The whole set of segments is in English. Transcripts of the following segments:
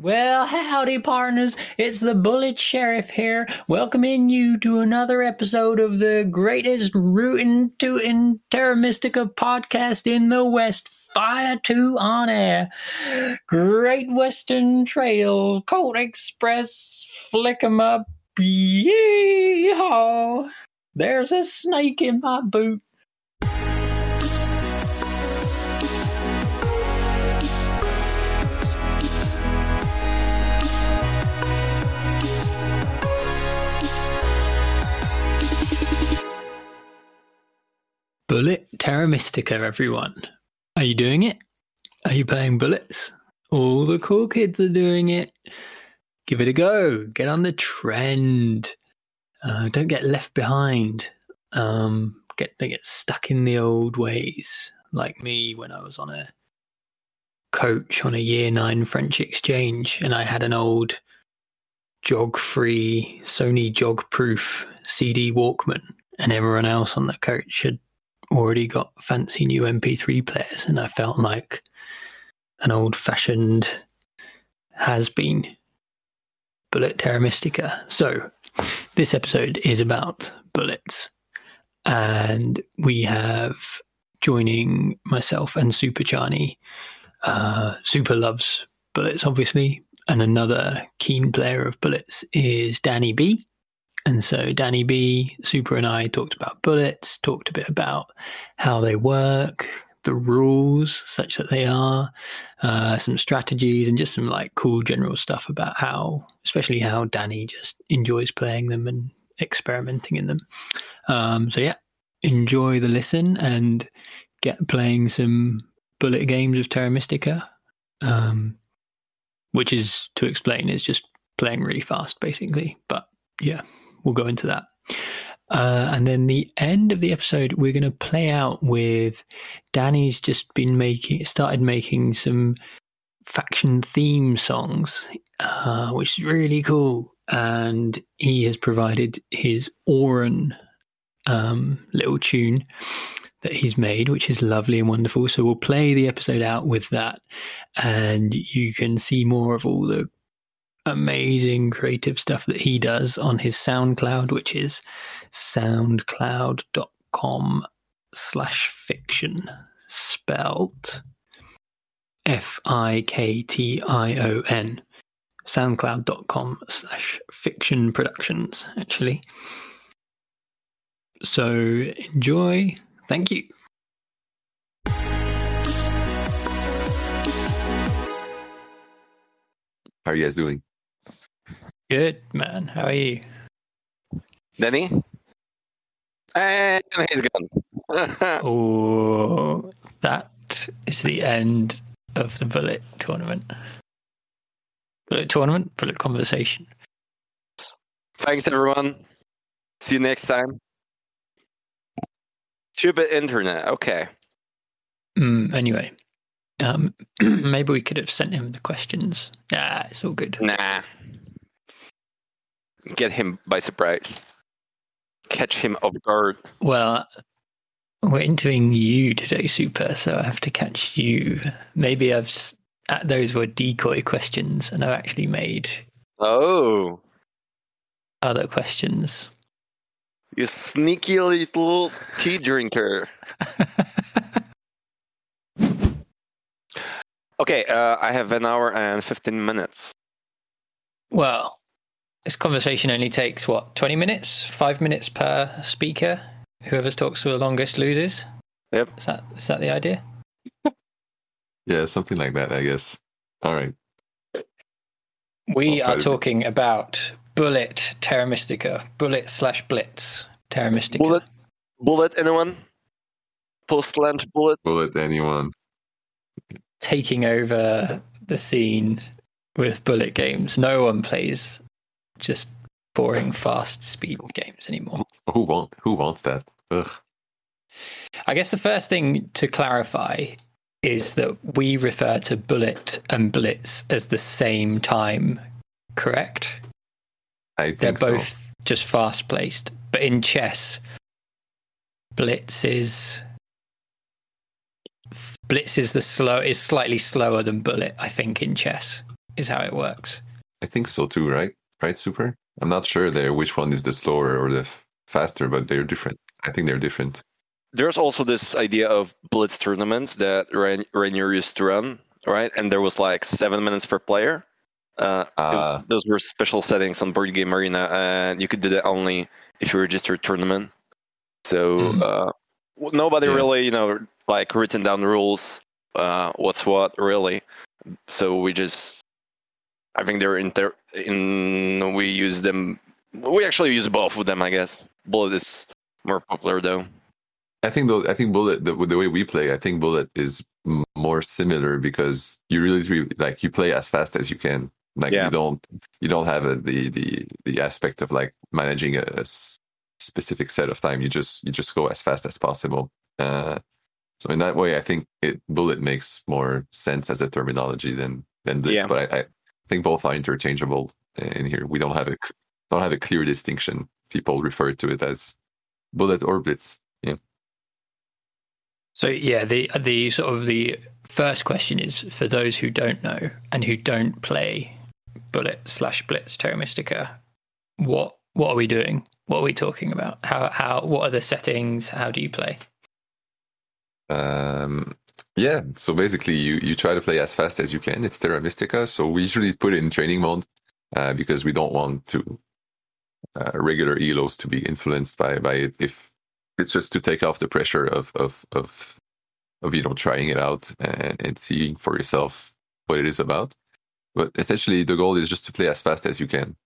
Well, howdy, partners. It's the Bullet Sheriff here, welcoming you to another episode of the greatest rootin' tootin' Terra Mystica podcast in the West. Fire 2 on air. Great Western Trail, Colt Express, flick 'em up. Yeehaw! There's a snake in my boot. Bullet Terra Mystica, everyone. Are you doing it? Are you playing bullets? All the cool kids are doing it. Give it a go. Get on the trend. Uh, don't get left behind. Um, get get stuck in the old ways, like me when I was on a coach on a year nine French exchange, and I had an old jog-free Sony jog-proof CD Walkman, and everyone else on the coach had already got fancy new MP3 players, and I felt like an old fashioned has been Bullet Terra Mystica. So, this episode is about bullets, and we have joining myself and Super Chani. Uh, Super loves bullets, obviously, and another keen player of bullets is Danny B. And so Danny B, Super, and I talked about bullets, talked a bit about how they work, the rules, such that they are, uh, some strategies, and just some like cool general stuff about how, especially how Danny just enjoys playing them and experimenting in them. Um, so yeah, enjoy the listen and get playing some bullet games of Terra Mystica, um, which is to explain is just playing really fast, basically. But yeah, we'll go into that. Uh, and then the end of the episode, we're going to play out with Danny's just been making, started making some faction theme songs, uh, which is really cool. And he has provided his Auren um, little tune that he's made, which is lovely and wonderful. So we'll play the episode out with that, and you can see more of all the amazing creative stuff that he does on his SoundCloud, which is soundcloud.com slash fiktion, spelt F I K T I O N. Soundcloud.com slash fiktion productions, actually. So enjoy. Thank you. How are you guys doing? Good, man. How are you? Danny? And he's gone. Oh, that is the end of the bullet tournament. Bullet tournament, bullet conversation. Thanks, everyone. See you next time. Two-bit internet. Okay. Mm, anyway, um, maybe we could have sent him the questions. Ah, it's all good. Nah. Get him by surprise. Catch him off guard. Well, we're interviewing you today, Super, so I have to catch you. Maybe I've uh, those were decoy questions, and I've actually made Oh, other questions. you sneaky little tea drinker. Okay, uh, I have an hour and 15 minutes. well, this conversation only takes what twenty minutes, five minutes per speaker. Whoever talks for the longest loses. Yep. Is that is that the idea? Yeah, something like that, I guess. All right. We I'll try are to- talking about Bullet Terra Mystica, Bullet slash Blitz Terra Mystica. Bullet? Bullet, anyone? Post-lunch bullet? Bullet anyone. taking over the scene with bullet games. No one plays just boring fast speed games anymore. Who want who wants that? Ugh. I guess the first thing to clarify is that we refer to bullet and blitz as the same time, correct? I They're both so. just fast placed. But in chess, blitz is blitz is the slow is slightly slower than bullet, I think, in chess. is how it works. I think so too, right? Right, Super? I'm not sure there which one is the slower or the f- faster, but they're different. I think they're different. There's also this idea of blitz tournaments that Rainier used to run, right? And there was like seven minutes per player. Uh, Ah. those were special settings on Board Game Arena, and you could do that only if you registered a tournament. So Mhm. uh, nobody Yeah. really, you know, like written down the rules, uh, what's what, really. So we just, I think they're in there. In we use them. We actually use both of them, I guess. Bullet is more popular though. I think though, I think Bullet the, the way we play, I think Bullet is m- more similar because you really, really like you play as fast as you can. Like Yeah. you don't you don't have a, the the the aspect of like managing a specific set of time. You just you just go as fast as possible. Uh, so in that way, I think it Bullet makes more sense as a terminology than than Blitz. Yeah. But I, I think both are interchangeable in here. We don't have a don't have a clear distinction. People refer to it as Bullet or Blitz. Yeah. So yeah, the the sort of the first question is for those who don't know and who don't play Bullet slash Blitz Terra Mystica. What what are we doing? What are we talking about? How how what are the settings? How do you play? Um, yeah, so basically, you you try to play as fast as you can. It's Terra Mystica, so we usually put it in training mode uh, because we don't want to uh, regular elos to be influenced by by it. If it's just to take off the pressure of of of of you know trying it out and, and seeing for yourself what it is about. But essentially, the goal is just to play as fast as you can,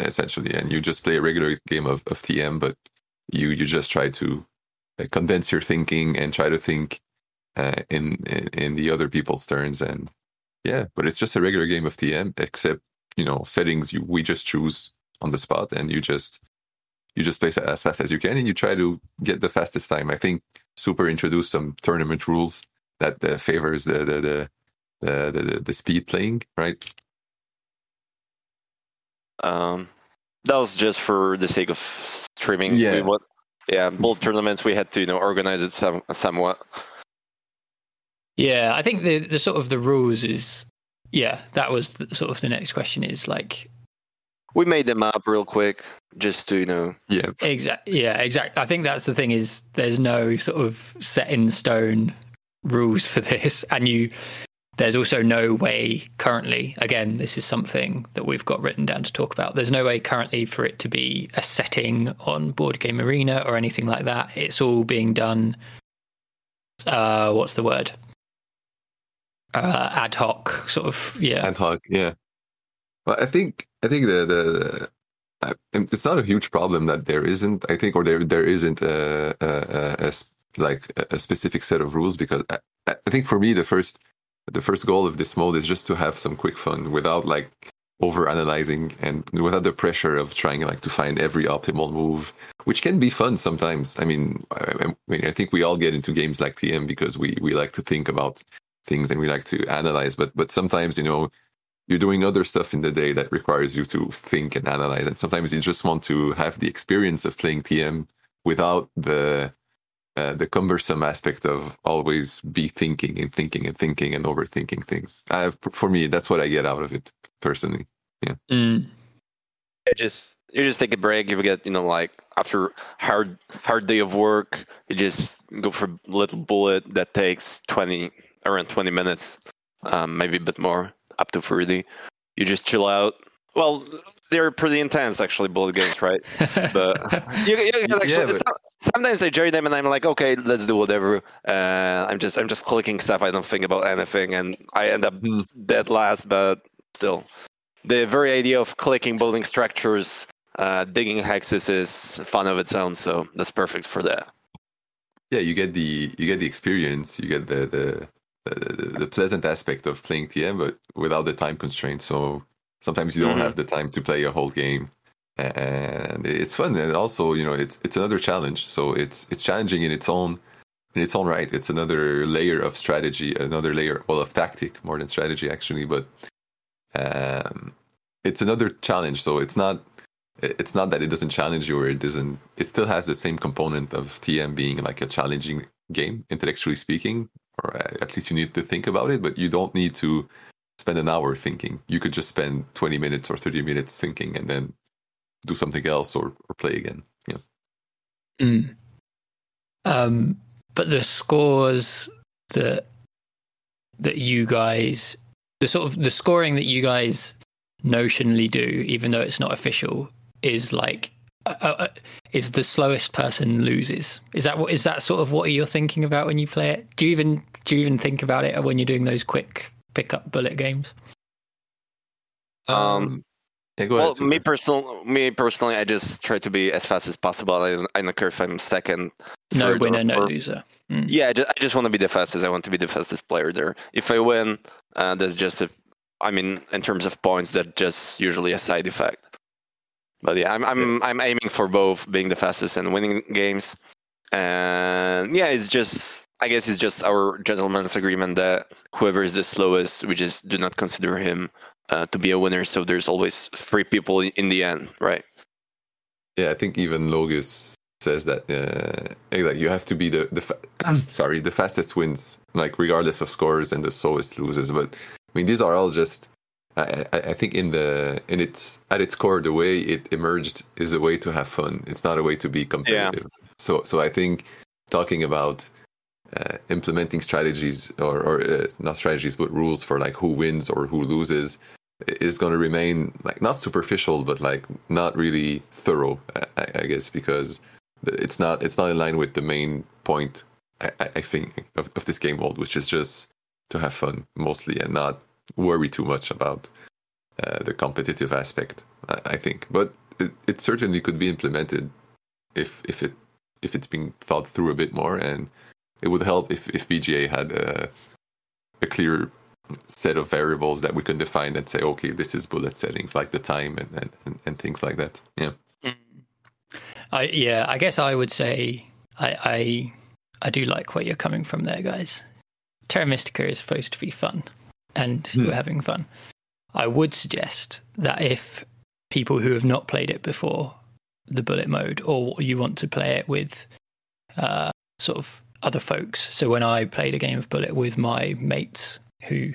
essentially, and you just play a regular game of, of TM, but you you just try to uh, condense your thinking and try to think uh, in, in in the other people's turns and yeah but it's just a regular game of tm except you know settings you we just choose on the spot and you just you just play as fast as you can and you try to get the fastest time i think super introduced some tournament rules that uh, favors the the the the, the, the speed playing right Um, that was just for the sake of streaming. Yeah. We yeah, both tournaments we had to you know organize it some somewhat. Yeah, I think the the sort of the rules is yeah. That was the, sort of the next question is like We made them up real quick just to you know. yeah exactly yeah exact. I think that's the thing is there's no sort of set in stone rules for this, and you there's also no way currently. Again, this is something that we've got written down to talk about. There's no way currently for it to be a setting on Board Game Arena or anything like that. It's all being done. Uh, what's the word? Uh, ad hoc, sort of. Yeah. ad hoc yeah but i think i think the the, the it's not a huge problem that there isn't i think or there there isn't a, a, a- a like a specific set of rules because I, I think for me the first the first goal of this mode is just to have some quick fun without like over analyzing and without the pressure of trying like to find every optimal move which can be fun sometimes i mean i, I mean i think we all get into games like tm because we we like to think about things and we like to analyze but but sometimes you know you're doing other stuff in the day that requires you to think and analyze and sometimes you just want to have the experience of playing tm without the uh, the cumbersome aspect of always be thinking and thinking and thinking and overthinking things uh, for me that's what i get out of it personally Mm. You just you just take a break. You get you know like after hard hard day of work, you just go for a little bullet that takes twenty around twenty minutes, um, maybe a bit more, up to thirty. You just chill out. Well, they're pretty intense actually, bullet games, right? But you, you actually, Yeah, but- some- sometimes I join them and I'm like, okay, let's do whatever. Uh, I'm just I'm just clicking stuff. I don't think about anything, and I end up Hmm. dead last. But still, the very idea of clicking, building structures, uh, digging hexes is fun of its own. So that's perfect for that. yeah you get the you get the experience you get the the the, the pleasant aspect of playing tm but without the time constraint. So sometimes you don't Mhm. have the time to play a whole game. And it's fun. And also you know it's it's another challenge. So it's it's challenging in its own in its own right. It's another layer of strategy another layer well of tactic more than strategy actually. But um it's another challenge. So it's not it's not that it doesn't challenge you or it doesn't it still has the same component of tm being like a challenging game intellectually speaking or uh, at least you need to think about it but you don't need to spend an hour thinking. You could just spend 20 minutes or 30 minutes thinking and then do something else or, or play again. Yeah. Mm. Um, but the scores that that you guys, the sort of the scoring that you guys notionally do, even though it's not official, is like uh, uh, is the slowest person loses. Is that what is that sort of what you're thinking about when you play it? Do you even do you even think about it when you're doing those quick pick up bullet games? Um, yeah, well, ahead, me personal, me personally, I just try to be as fast as possible. I, I don't care if I'm second. No winner, or, no loser. Mm. Yeah, I just, I just, want to be the fastest. I want to be the fastest player there. If I win, uh, that's just a, I mean, in terms of points, that's just usually a side effect. But yeah, I'm I'm. I'm aiming for both being the fastest and winning games. And yeah, it's just I guess it's just our gentleman's agreement that whoever is the slowest, we just do not consider him uh, to be a winner. So there's always three people in the end, right? Yeah, I think even Logus says that uh, like you have to be the the fa- sorry the fastest wins, like regardless of scores, and the slowest loses. But I mean, these are all just. I, I think in the in its at its core, the way it emerged is a way to have fun. It's not a way to be competitive. Yeah. So so I think talking about uh, implementing strategies or, or uh, not strategies but rules for like who wins or who loses is going to remain like not superficial but like not really thorough I, I, guess because it's not it's not in line with the main point i, I think of, of this game world which is just to have fun mostly and not worry too much about uh, the competitive aspect I, I think but it, it certainly could be implemented if if it if it's being thought through a bit more and it would help if, if BGA had a, a clear set of variables that we can define and say, okay, this is bullet settings like the time and, and, and things like that. Yeah. Mm. I, yeah, I guess I would say I, I I do like where you're coming from there, guys. Terra Mystica is supposed to be fun, and mm. we're having fun. I would suggest that if people who have not played it before, the bullet mode, or you want to play it with uh, sort of other folks. So when I played a game of Bullet with my mates who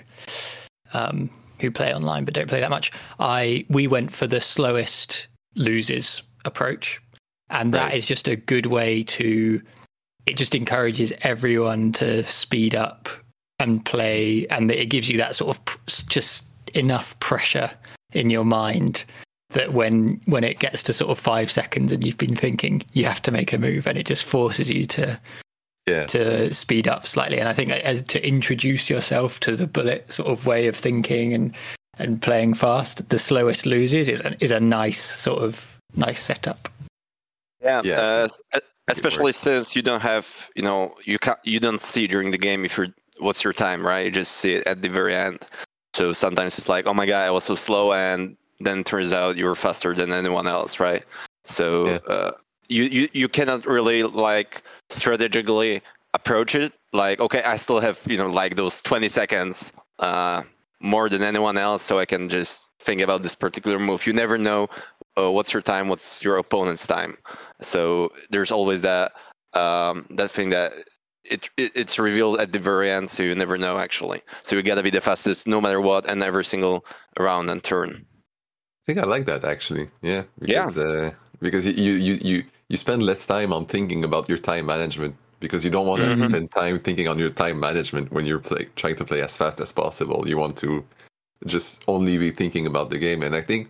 um, who play online but don't play that much, I we went for the slowest loses approach, and that right. is just a good way to. It just encourages everyone to speed up and play, and it gives you that sort of just enough pressure in your mind that when when it gets to sort of five seconds and you've been thinking you have to make a move and it just forces you to yeah. to speed up slightly. And I think as to introduce yourself to the bullet sort of way of thinking and and playing fast, the slowest loses is a, is a nice sort of nice setup. Yeah, yeah. Uh, especially since you don't have you know you can not you don't see during the game if you're what's your time right? You just see it at the very end. So sometimes it's like oh my god i was so slow and then turns out you were faster than anyone else right? So yeah. uh, you, you you cannot really like strategically approach it. Like okay i still have you know like those 20 seconds uh, more than anyone else so i can just think about this particular move. You never know uh, what's your time what's your opponent's time. So there's always that um, that thing that it, it, it's revealed at the very end so you never know actually so you gotta be the fastest no matter what and every single round and turn i think i like that actually yeah because, yeah uh, because you you you you spend less time on thinking about your time management because you don't want to mm-hmm. spend time thinking on your time management when you're play, trying to play as fast as possible. You want to just only be thinking about the game, and I think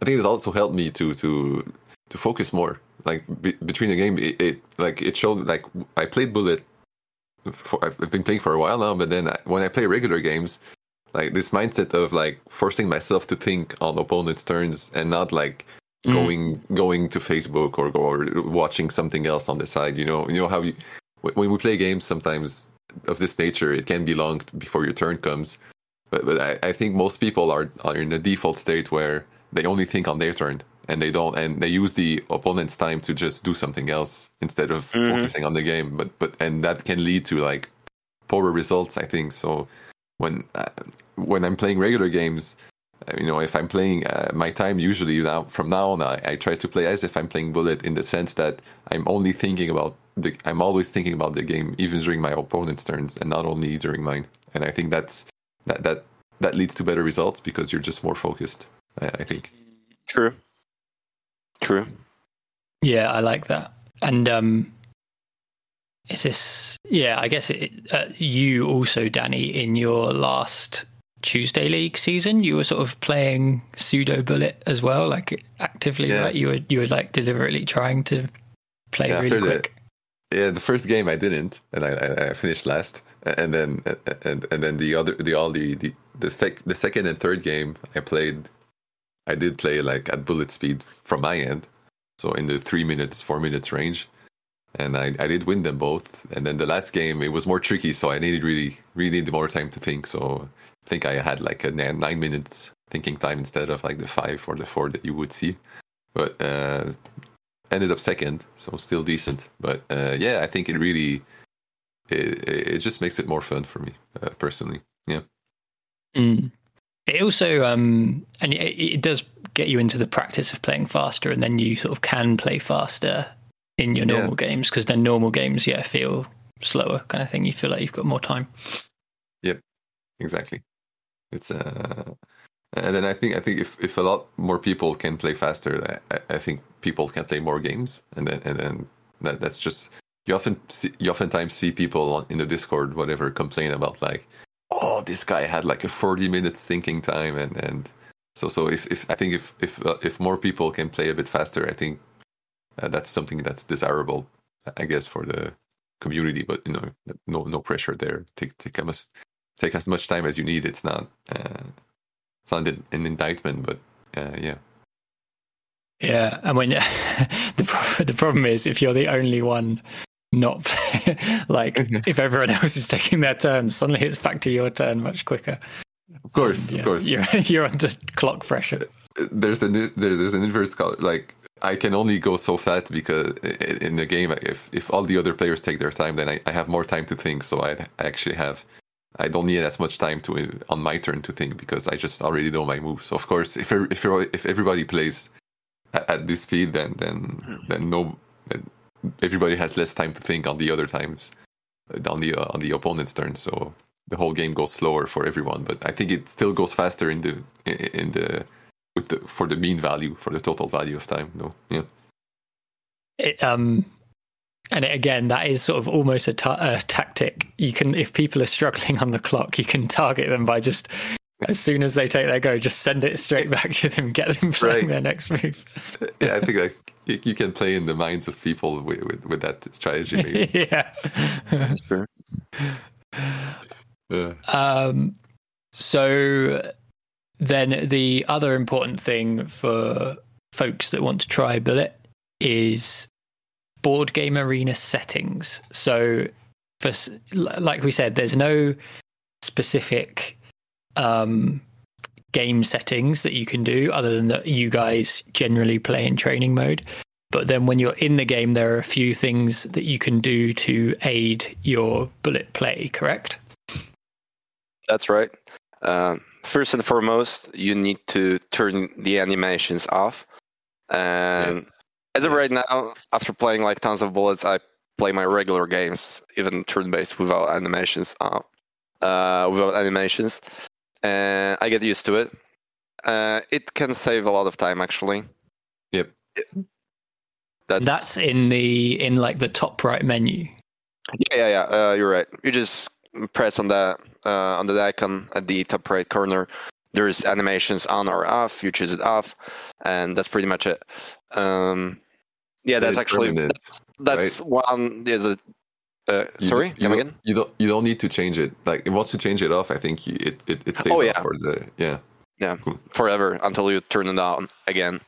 I think it also helped me to to to focus more. Like be, between the game, it, it, like it showed like I played Bullet. For, I've been playing for a while now, but then I, when I play regular games, like this mindset of like forcing myself to think on opponents' turns and not like mm. going going to Facebook or or watching something else on the side. You know, you know how you when we play games sometimes of this nature, it can be long before your turn comes. But but I, I think most people are are in a default state where they only think on their turn and they don't and they use the opponent's time to just do something else instead of mm-hmm. focusing on the game. But but and that can lead to like poorer results. I think so. When uh, when I'm playing regular games, you know, if I'm playing uh, my time, usually now from now on, I, I, try to play as if I'm playing Bullet in the sense that I'm only thinking about the, I'm always thinking about the game, even during my opponent's turns, and not only during mine. And I think that's that that that leads to better results because you're just more focused. I, I think. True. True. Yeah, I like that. And um, is this? Yeah, I guess it, uh, you also, Danny, in your last Tuesday League season, you were sort of playing pseudo bullet as well, like actively. Yeah. Right? You were you were like deliberately trying to play Yeah, really after the- quick. Yeah, the first game I didn't, and I, I, I finished last, and then and and then the other the all the the the, sec, the second and third game I played, I did play like at bullet speed from my end, so in the three minutes four minutes range, and I I did win them both, and then the last game it was more tricky, so I needed really really more time to think, so I think I had like a nine, nine minutes thinking time instead of like the five or the four that you would see, but. uh ended up second, so still decent. But uh, yeah, I think it really it, it just makes it more fun for me uh, personally. Yeah, Mm. It also um, and it, it does get you into the practice of playing faster, and then you sort of can play faster in your Yeah. normal games because then normal games, yeah, feel slower kind of thing. You feel like you've got more time. Yep, exactly. It's uh, and then I think I think if, if a lot more people can play faster, I, I- I think people can play more games, and then and then that that's just you often see, you oftentimes see people in the Discord whatever complain about like, oh, this guy had like a forty minutes thinking time, and and so so if, if I think if if uh, if more people can play a bit faster, I think uh, that's something that's desirable, I guess, for the community. But you know, no no pressure there. Take take as take as much time as you need. It's not uh, it's not an indictment, but uh, yeah. Yeah, I mean, the the problem is if you're the only one not like if everyone else is taking their turn, suddenly it's back to your turn much quicker. Of course, And, of course. you're you're under clock pressure. Uh, there's an there's, there's an inverse color. Like I can only go so fast because in the game, if if all the other players take their time, then I, I have more time to think. So I I actually have I don't need as much time to uh, on my turn to think because I just already know my moves. So of course, if if if everybody plays at, at this speed, then then then no, then everybody has less time to think on the other times on the uh, on the opponent's turn. So the whole game goes slower for everyone. But I think it still goes faster in the in- in the with the for the mean value for the total value of time. No, yeah, It, um, and it, again, that is sort of almost a ta- a tactic. You can, if people are struggling on the clock, you can target them by just as soon as they take their go, just send it straight back to them, get them playing Right. their next move. yeah. I think like you, you can play in the minds of people with with, with that strategy. Maybe. yeah. That's true. Uh, Um, so then the other important thing for folks that want to try Bullet is board game arena settings. So for like we said, there's no specific um, game settings that you can do other than that you guys generally play in training mode. But then when you're in the game, there are a few things that you can do to aid your bullet play, correct? That's right. Um, first and foremost, you need to turn the animations off. And yes. as of yes. right now, after playing like tons of bullets, I play my regular games, even turn-based, without animations on. Uh, without animations, and I get used to it. Uh, it can save a lot of time, actually. Yep. That's, That's in the in like the top right menu. yeah, yeah, yeah. Uh, you're right. You just press on the uh, on the icon at the top right corner. There's animations on or off. You choose it off, and that's pretty much it. Um, yeah, that's it's actually permanent, that's one. There's a uh, sorry, you again. You don't. You don't need to change it. Like once you change it off, I think it, it it stays Oh, yeah. for the yeah. Yeah forever until you turn it on again.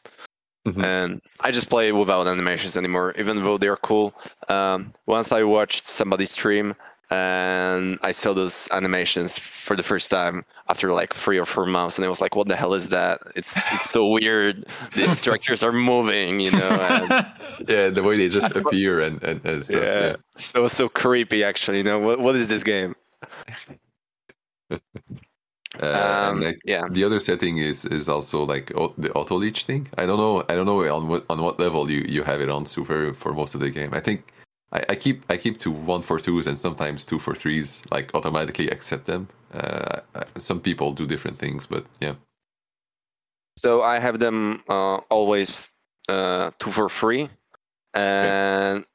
Mhm. And I just play without animations anymore, even though they're cool. Um, once I watched somebody stream and I saw those animations for the first time after like three or four months, and I was like, "What the hell is that? It's it's so weird. These structures are moving, you know." And Yeah, the way they just appear and and, and stuff. Yeah. Yeah. it was so creepy, actually. You know, what what is this game? Uh, Um, like, yeah. the other setting is is also like au- the auto leech thing. I don't know. I don't know on what on what level you you have it on super for most of the game. I think I, I keep I keep to one for twos and sometimes two for threes. Like automatically accept them, uh, some people do different things, but yeah. So I have them uh, always uh, two for free, and okay.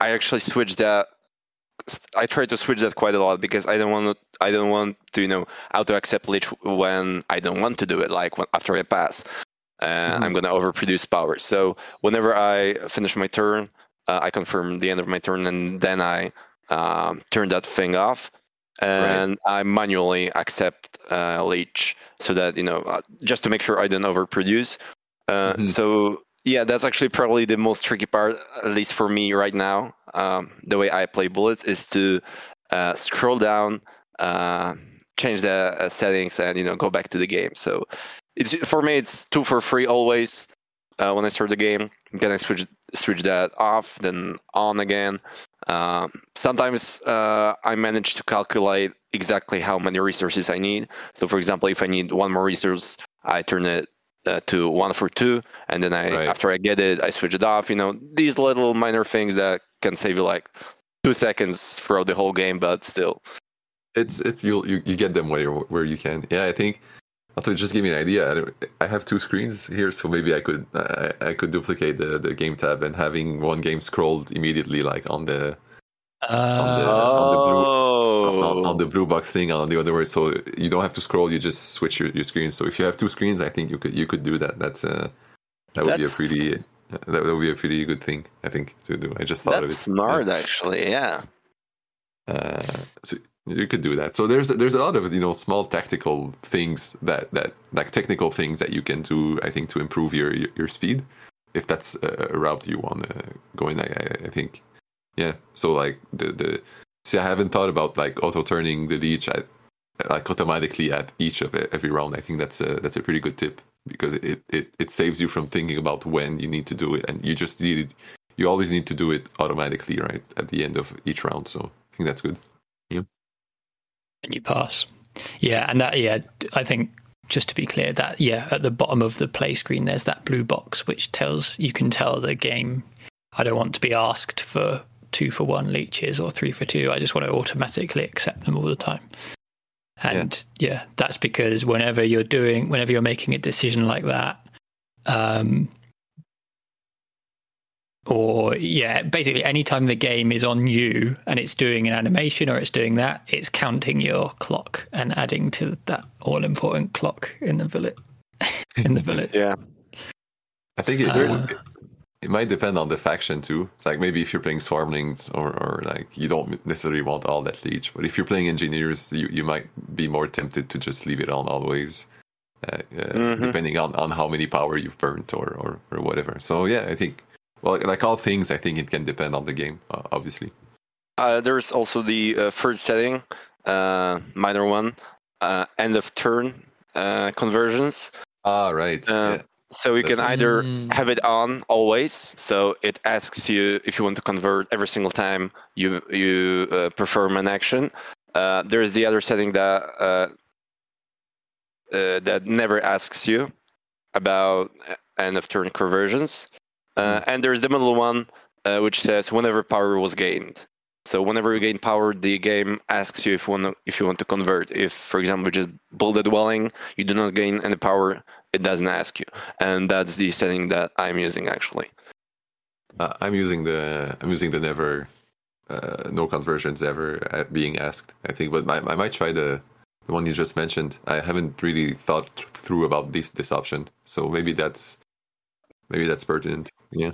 I actually switch that. I try to switch that quite a lot because I don't want to. I don't want to, you know, auto accept leech when I don't want to do it. Like when, after I pass, uh, mm-hmm. I'm gonna overproduce power. So whenever I finish my turn, uh, I confirm the end of my turn, and then I um, turn that thing off, and right. I manually accept uh, leech so that you know uh, just to make sure I don't overproduce. Uh, mm-hmm. So yeah, that's actually probably the most tricky part, at least for me right now. Um, the way I play bullets is to uh, scroll down, uh, change the uh, settings, and you know go back to the game. So it's for me, it's two for free always uh, when I start the game. Then I switch switch that off, then on again. Uh, sometimes uh, I manage to calculate exactly how many resources I need. So, for example, if I need one more resource, I turn it uh, to one for two, and then I right. after I get it, I switch it off. You know, these little minor things that can save you like two seconds throughout the whole game, but still. It's it's you you, you get them where where you can. Yeah, I think. Also, just give me an idea. I have two screens here, so maybe I could I, I could duplicate the, the game tab and having one game scrolled immediately, like on the uh, on the, on the blue on, on, the blue box thing on the other way. So you don't have to scroll; you just switch your, your screens. So if you have two screens, I think you could you could do that. That's uh, that would That's... be a pretty that would be a pretty good thing. I think to do. I just thought of it. smart, yeah. actually. Yeah. Uh, so you could do that. So there's there's a lot of you know small tactical things that that like technical things that you can do. I think to improve your your, speed, if that's a route you want to go in. I, I think, yeah. So like the the See, I haven't thought about like auto turning the leech at, like automatically at each of every round. I think that's a that's a pretty good tip because it, it it saves you from thinking about when you need to do it, and you just need. You always need to do it automatically, right, at the end of each round. So I think that's good. And you pass. Yeah, and that yeah, I think just to be clear that yeah, at the bottom of the play screen there's that blue box which tells you can tell the game I don't want to be asked for two for one leeches or three for two. I just want to automatically accept them all the time. And yeah, yeah that's because whenever you're doing, whenever you're making a decision like that, um, or yeah, basically anytime the game is on you and it's doing an animation or it's doing that, it's counting your clock and adding to that all important clock in the village. in the village. yeah. I think it, uh, it might depend on the faction too. It's like maybe if you're playing Swarmlings or, or like you don't necessarily want all that leech, but if you're playing engineers, you, you might be more tempted to just leave it on always, uh, uh, mm-hmm. depending on, on how many power you've burnt or, or, or whatever. So yeah, I think well, like all things, I think it can depend on the game, uh, obviously. Uh, there's also the uh, third setting, uh, minor one, end of turn conversions. Ah, right. Yeah. So you can either mm. have it on always, so it asks you if you want to convert every single time you you uh, perform an action. Uh, there is the other setting that uh, uh that never asks you about end of turn conversions, mm. and there's the middle one uh, which says whenever power was gained. So whenever you gain power, the game asks you if you want to, if you want to convert. If, for example, you just build a dwelling, you do not gain any power, it doesn't ask you, and that's the setting that I'm using actually. Uh, I'm using the I'm using the never uh, no conversions ever being asked. I think, but I, I might try the the one you just mentioned. I haven't really thought through about this this option, so maybe that's maybe that's pertinent. Yeah.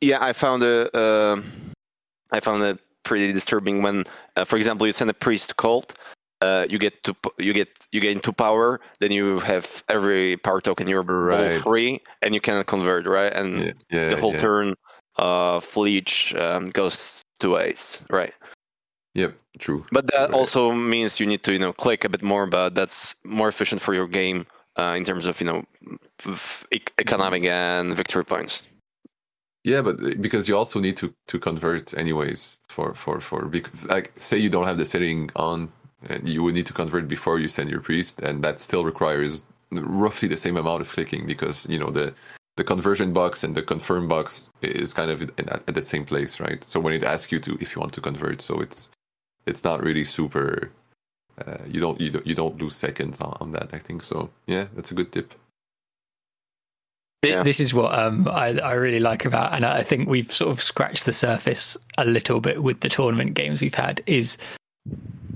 Yeah, I found a uh, I found it pretty disturbing when, uh, for example, you send a priest cult uh, you get to you get you gain two power, then you have every power token you're right. free, and you cannot convert, right? And yeah, yeah, the whole yeah. turn uh, Fleech um, goes to waste, right? Yep, true. But that right. also means you need to you know click a bit more, but that's more efficient for your game uh, in terms of you know economic and victory points. Yeah, but uh, because you also need to to convert anyways for for for like say you don't have the setting on and you would need to convert before you send your priest, and that still requires roughly the same amount of clicking because you know the the conversion box and the confirm box is kind of at, at the same place, right? So when it asks you to if you want to convert, so it's it's not really super uh, you don't you don't you don't lose seconds on, on that. I think so. Yeah, that's a good tip. Yeah. This is what um, I, I really like about, and I think we've sort of scratched the surface a little bit with the tournament games we've had. Is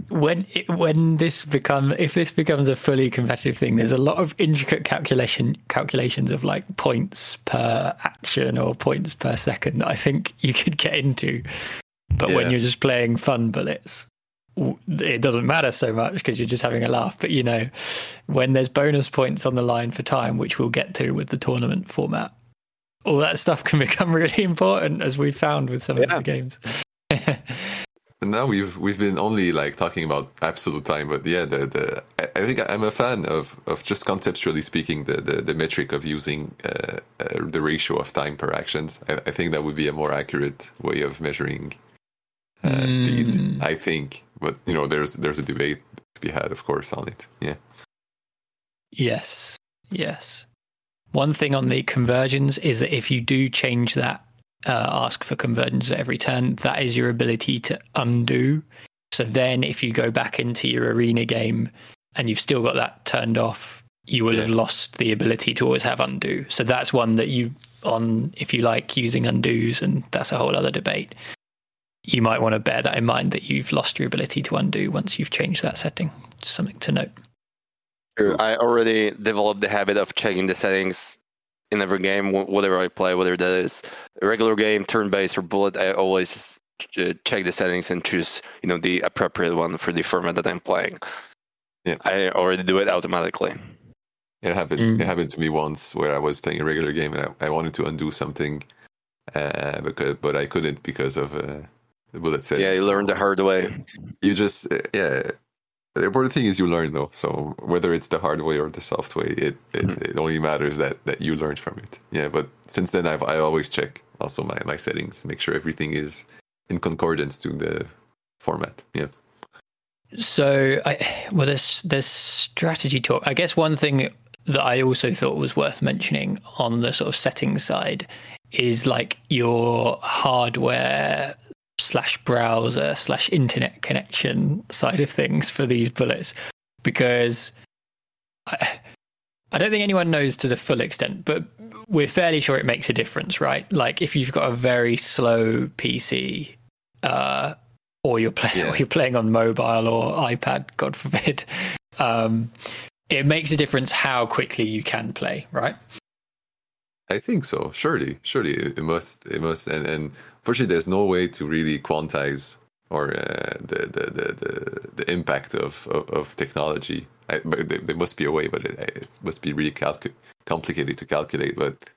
when it, when this become if this becomes a fully competitive thing, there's a lot of intricate calculation calculations of like points per action or points per second that I think you could get into. But when you're just playing fun bullets, w- it doesn't matter so much because you're just having a laugh. But you know, when there's bonus points on the line for time, which we'll get to with the tournament format, all that stuff can become really important, as we found with some Yeah. of the games. And now we've we've been only like talking about absolute time, but yeah, the the I- I think I'm a fan of of just conceptually speaking the the, the metric of using uh, uh, the ratio of time per actions. I, I think that would be a more accurate way of measuring uh, speed. Mm. I think, but you know, there's there's a debate to be had, of course, on it. Yeah. Yes, yes. One thing on the conversions is that if you do change that, uh, ask for conversions at every turn, that is your ability to undo. So then, if you go back into your arena game and you've still got that turned off, you will have lost the ability to always have undo. So that's one that you on if you like using undos, and that's a whole other debate. You might want to bear that in mind that you've lost your ability to undo once you've changed that setting. Something to note. True. I already developed the habit of checking the settings in every game, whatever I play, whether that is a regular game, turn-based, or bullet. I always check the settings and choose, you know, the appropriate one for the format that I'm playing. Yeah. I already do it automatically. It happened. Mm. It happened to me once where I was playing a regular game and I, I wanted to undo something, uh, because but I couldn't because of uh, the bullet setting. yeah, you learn the hard way. You just uh, yeah. The important thing is you learn though. So whether it's the hard way or the soft way, it it, Mhm. it only matters that that you learned from it. Yeah. But since then, I've I always check also my my settings, make sure everything is in concordance to the format. Yeah. So, I, well, this there's strategy talk. I guess one thing that I also thought was worth mentioning on the sort of settings side is like your hardware slash browser slash internet connection side of things for these bullets, because I, I don't think anyone knows to the full extent, but we're fairly sure it makes a difference, right? Like if you've got a very slow PC, uh, or you're playing Yeah. or you're playing on mobile or iPad, God forbid, um, it makes a difference how quickly you can play, right? I think so. Surely, surely it must. It must. And and fortunately, there's no way to really quantize or uh, the, the the the impact of of, of technology. I, but there, must be a way, but it, it must be really calcu- complicated to calculate. But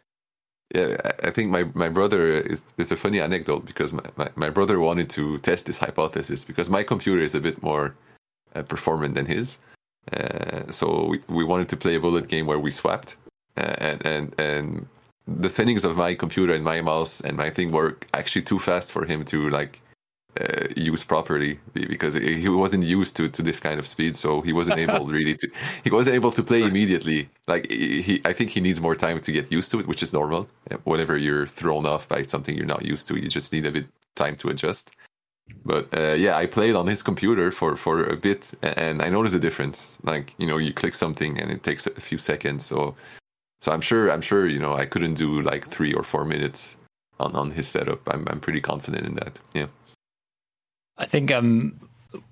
yeah, I, I think my my brother is. It's a funny anecdote because my, my, my brother wanted to test this hypothesis because my computer is a bit more uh, performant than his. Uh, so we, we wanted to play a bullet game where we swapped, uh, and and and the settings of my computer and my mouse and my thing were actually too fast for him to like uh, use properly because he wasn't used to, to this kind of speed so he wasn't able really to he wasn't able to play immediately. Like he i think he needs more time to get used to it which is normal. Whenever you're thrown off by something you're not used to you just need a bit time to adjust. But uh, yeah i played on his computer for for a bit and i noticed a difference. Like you know you click something and it takes a few seconds so so I'm sure I'm sure you know I couldn't do like three or four minutes on, on his setup. I'm I'm pretty confident in that. Yeah. I think um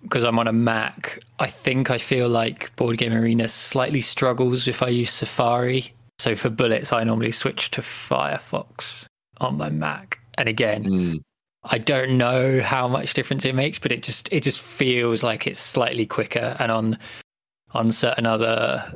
because I'm on a Mac, I think I feel like Board Game Arena slightly struggles if I use Safari. So for bullets, I normally switch to Firefox on my Mac. And again, I don't know how much difference it makes, but it just it just feels like it's slightly quicker. And on on certain other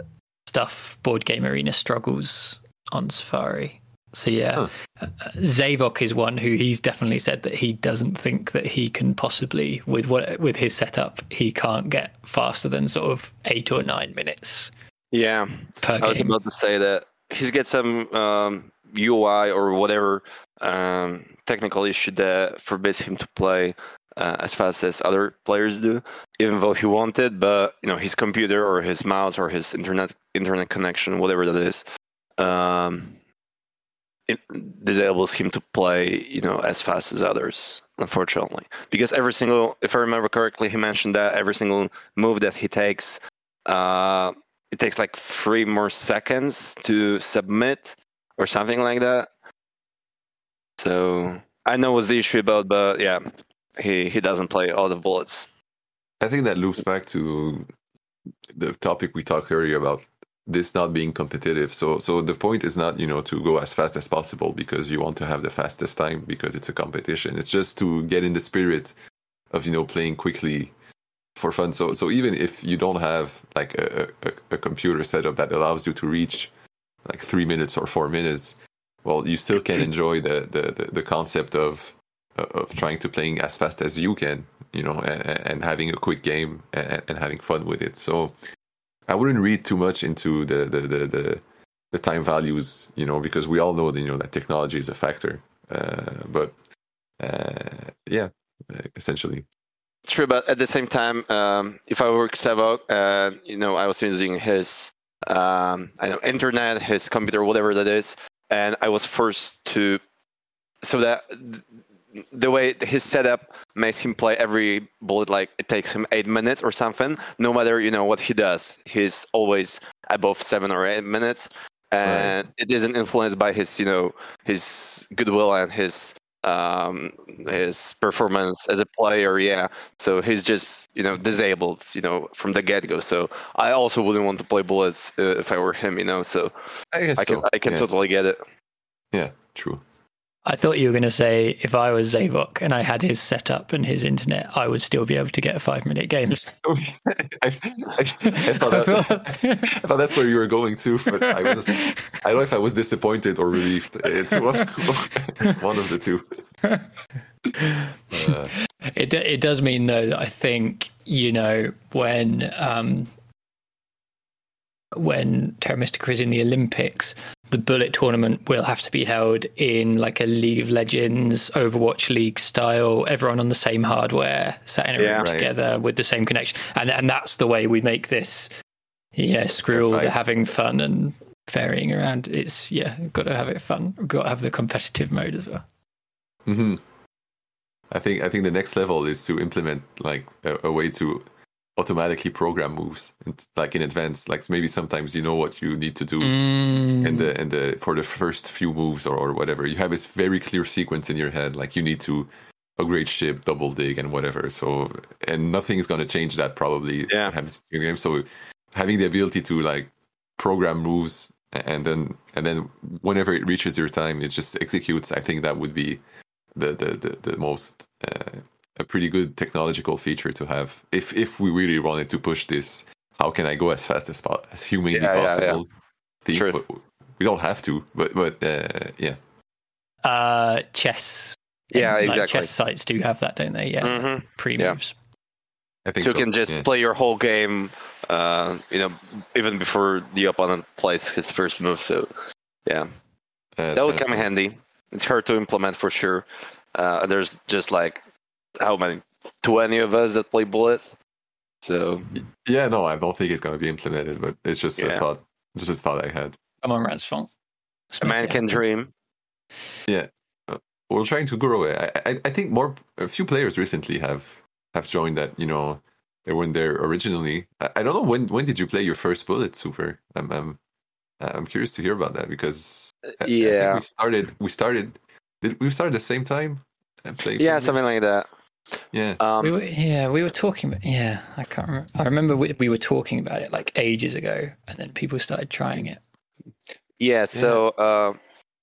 stuff, Board Game Arena struggles on Safari. So yeah, Huh. uh, Zavok is one who he's definitely said that he doesn't think that he can possibly with what with his setup he can't get faster than sort of eight or nine minutes Yeah, per I was game. about to say that he's got some um, UI or whatever um, technical issue that forbids him to play uh, as fast as other players do, even though he wanted. But you know, his computer or his mouse or his internet internet connection, whatever that is, um, it disables him to play. You know, as fast as others. unfortunately, because every single, if I remember correctly, he mentioned that every single move that he takes, uh, it takes like three more seconds to submit or something like that. So I know what's the issue about, but yeah, he he doesn't play all the bullets. I think that loops back to the topic we talked earlier about this not being competitive. So so the point is not, you know, to go as fast as possible because you want to have the fastest time because it's a competition. It's just to get in the spirit of, you know, playing quickly for fun. So so even if you don't have like a, a, a computer setup that allows you to reach like three minutes or four minutes, well, you still can enjoy the the, the, the concept of of trying to playing as fast as you can, you know, and, and having a quick game and, and, having fun with it. So I wouldn't read too much into the the, the, the, the time values, you know, because we all know that you know that technology is a factor. Uh, but uh, yeah, essentially. True, but at the same time, um, if I were Sevok and you know I was using his um, I know internet, his computer, whatever that is, and I was forced to so that the way his setup makes him play every bullet like it takes him eight minutes or something no matter you know what he does he's always above seven or eight minutes and right. it isn't influenced by his you know his goodwill and his um his performance as a player yeah so he's just you know disabled you know from the get-go so i also wouldn't want to play bullets uh, if i were him you know so i, I can so. i can yeah. totally get it yeah true I thought you were going to say if I was Zavok and I had his setup and his internet, I would still be able to get a five minute game. I, I, I, thought that, I thought that's where you were going to, but I, was, I don't know if I was disappointed or relieved. It's one, one of the two. Uh, it it does mean though that I think you know when um, when Terra Mystica is in the Olympics, the bullet tournament will have to be held in like a League of Legends, Overwatch League style, everyone on the same hardware, sat in a yeah, room right. together with the same connection. And and that's the way we make this yeah, screw all the having fun and ferrying around. It's yeah, got to have it fun. Got to have the competitive mode as well. hmm I think I think the next level is to implement like a, a way to automatically program moves and like in advance. Like maybe sometimes you know what you need to do mm. and the and the for the first few moves or, or whatever. You have this very clear sequence in your head like you need to upgrade ship double dig and whatever. So and nothing is going to change that probably yeah. game so having the ability to like program moves and then and then whenever it reaches your time it just executes i think that would be the the the, the most uh, a pretty good technological feature to have if if we really wanted to push this. How can I go as fast as as humanly yeah, possible? Yeah, yeah. Theme, we don't have to, but but uh, yeah. Uh, chess. Yeah, and, exactly. Like, chess sites do have that, don't they? Yeah, mm-hmm. pre moves. I think so, so. you can just yeah. play your whole game, uh, you know, even before the opponent plays his first move. So, yeah, uh, that would come in handy. It's hard to implement for sure. Uh, there's just like how many? Twenty of us that play bullets. So yeah, no, I don't think it's going to be implemented, but it's just yeah. a thought. Just a thought I had. Come on, Ransfong. A man can dream. Yeah, uh, we're trying to grow it. I, I, I think more a few players recently have have joined that. You know, they weren't there originally. I, I don't know when when did you play your first bullet super? I'm I'm I'm curious to hear about that because yeah, we started we started did we start at the same time? yeah, something like that. Yeah. Um, we were, yeah, we were talking. About, yeah, I can't remember. I remember we, we, were talking about it like ages ago, and then people started trying it. Yeah. So yeah. Uh,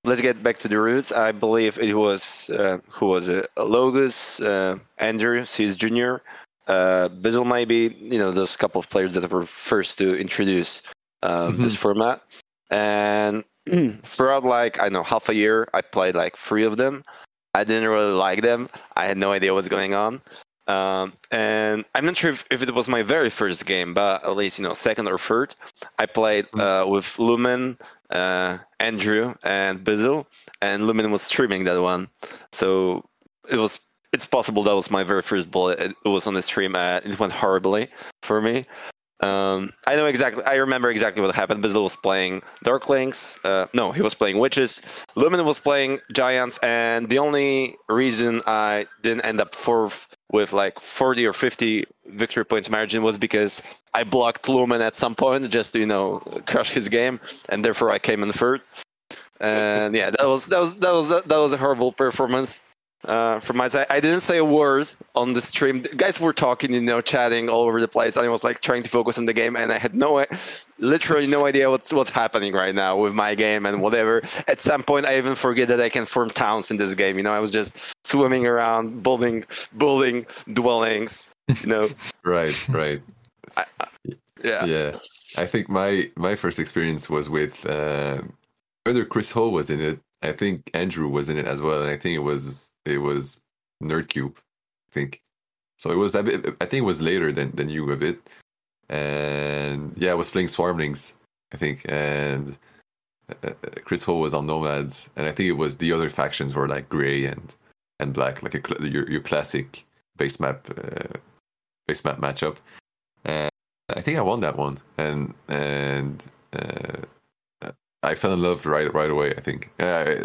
let's get back to the roots. I believe it was uh, who was it? Logus, uh, Andrew, Seas Junior, uh, Bizzle, maybe. You know, those couple of players that were first to introduce uh, mm-hmm. this format, and throughout like I know half a year, I played like three of them. I didn't really like them. I had no idea what's going on. Um, and I'm not sure if, if, it was my very first game, but at least you know second or third. I played mm. uh, with Lumen, uh, Andrew, and Bizzle, and Lumen was streaming that one. So it was it's possible that was my very first bullet. It, it was on the stream. Uh, it went horribly for me. Um, I know exactly. I remember exactly what happened. Bizzle was playing Darklings. Uh, no, he was playing Witches. Lumen was playing Giants, and the only reason I didn't end up fourth with like 40 or 50 victory points margin was because I blocked Lumen at some point just to you know crush his game, and therefore I came in third. And yeah, that was that was that was that was a horrible performance uh, from my side. I didn't say a word on the stream. The guys were talking, you know, chatting all over the place. I was like trying to focus on the game, and I had no, literally no idea what's what's happening right now with my game and whatever. At some point, I even forget that I can form towns in this game. You know, I was just swimming around, building, building dwellings. You know. right. Right. I, I, yeah. Yeah. I think my my first experience was with uh, whether Chris Hall was in it. I think Andrew was in it as well, and I think it was it was Nerdcube, I think. So it was a bit, I think it was later than than you a bit, and yeah, I was playing Swarmlings, I think, and uh, Chris Ho was on Nomads, and I think it was the other factions were like gray and and black, like a, your your classic base map uh, base map matchup. And I think I won that one, and and uh, I fell in love right right away. I think uh,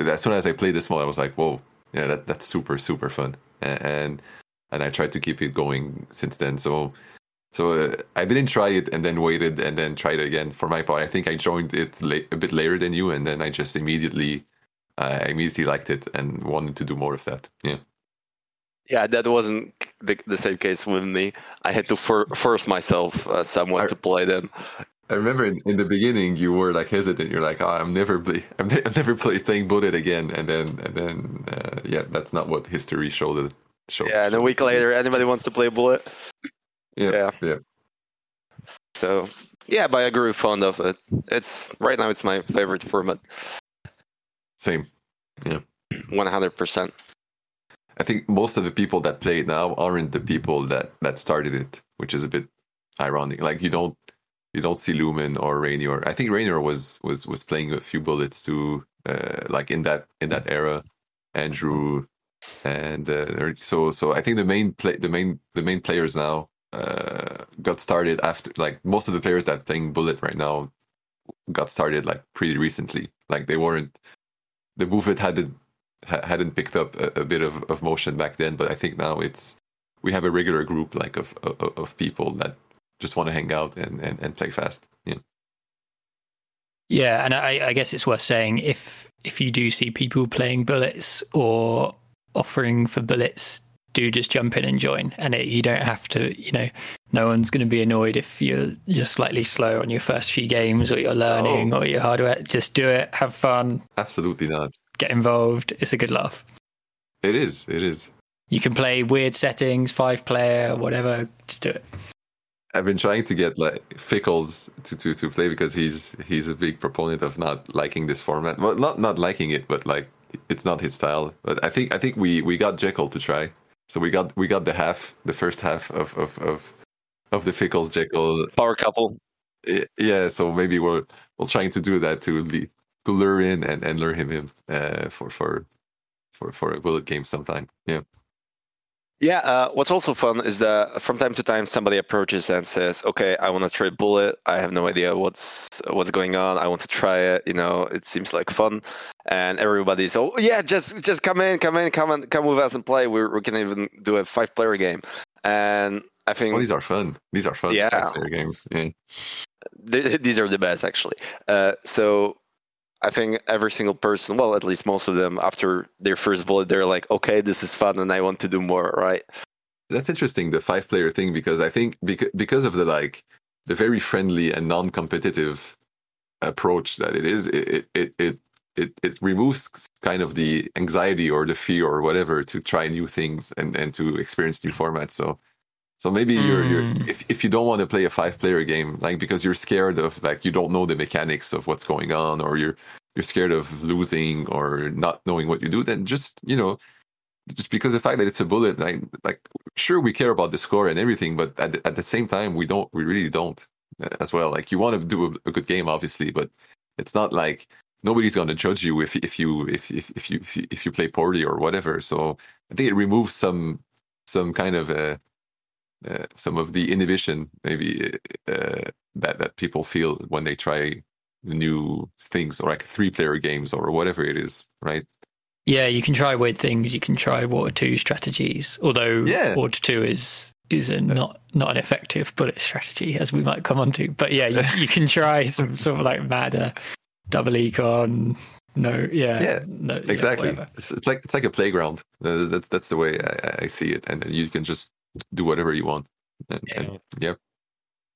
as soon as I played this mod, I was like, whoa yeah, that that's super super fun, and and I tried to keep it going since then. So so uh, I didn't try it and then waited and then tried it again. For my part, I think I joined it late, a bit later than you, and then I just immediately uh, I immediately liked it and wanted to do more of that. Yeah. Yeah, that wasn't the, the same case with me. I had to for, force myself uh, somewhat I, to play them. I remember in, in, the beginning you were like hesitant. You're like, "Oh, I'm never play, I'm, ne- I'm never play, playing Bullet again." And then, and then, uh, yeah, that's not what history showed. It, showed yeah, and a week later, anybody wants to play Bullet. Yeah, yeah, yeah. So, yeah, but I grew fond of it. It's right now, it's my favorite format. Same. Yeah. One hundred percent. I think most of the people that play it now aren't the people that that started it, which is a bit ironic. Like you don't you don't see Lumen or Rainier. I think Rainier was was was playing a few bullets too, uh, like in that in that era. Andrew and uh, so so I think the main play the main the main players now uh, got started after like most of the players that playing bullet right now got started like pretty recently. Like they weren't the movement hadn't hadn't picked up a, a bit of, of motion back then, but I think now it's we have a regular group like of of, of people that just want to hang out and, and, and play fast. Yeah. Yeah, and I, I guess it's worth saying if if you do see people playing bullets or offering for bullets, do just jump in and join. And it, you don't have to, you know, no one's going to be annoyed if you're just slightly slow on your first few games or you're learning oh. or you're hardware. Just do it, have fun. Absolutely not. Get involved. It's a good laugh. It is. It is. You can play weird settings, five player, whatever. Just do it. I've been trying to get like Fickles to, to, to play because he's he's a big proponent of not liking this format. Well, not not liking it, but like it's not his style. But I think I think we we got Jekyll to try. So we got we got the half, the first half of of of, of the Fickles Jekyll power couple. Yeah, so maybe we're we're trying to do that to to lure in and and lure him in uh, for for for for a bullet game sometime. Yeah. Yeah, uh, what's also fun is that from time to time somebody approaches and says, "Okay, I want to try Bullet. I have no idea what's what's going on. I want to try it. You know, it seems like fun." And everybody's, "Oh yeah, just just come in, come in, come and come with us and play. we we can even do a five player game." And I think oh, these are fun. These are fun. Yeah, five player games. Yeah. These are the best actually. Uh, so I think every single person, well, at least most of them, after their first bullet, they're like, okay, this is fun and I want to do more, right? That's interesting, the five player thing, because I think because of the like, the very friendly and non competitive approach that it is, it, it, it, it, it removes kind of the anxiety or the fear or whatever to try new things and, and to experience new formats. So, so maybe mm. you're, you're hmm. if, if you don't want to play a five player game, like because you're scared of like you don't know the mechanics of what's going on, or you're you're scared of losing or not knowing what you do, then just you know, just because the fact that it's a bullet, like like sure we care about the score and everything, but at the, at the same time we don't we really don't uh, as well. Like you want to do a, a good game, obviously, but it's not like nobody's going to judge you if if you if if if you if you play poorly or whatever. So I think it removes some some kind of a uh, some of the inhibition maybe uh, that that people feel when they try new things or like three player games or whatever it is, right? Yeah, you can try weird things. You can try Water Two strategies, although Yeah. Water Two is is a not not an effective bullet strategy, as we might come on to. But yeah, you, you can try some sort of like madder double econ. No, yeah, Yeah, no, exactly. whatever. it's, it's like it's like a playground. Uh, that's that's the way I, I- I see it, and then you can just do whatever you want. And, and yeah,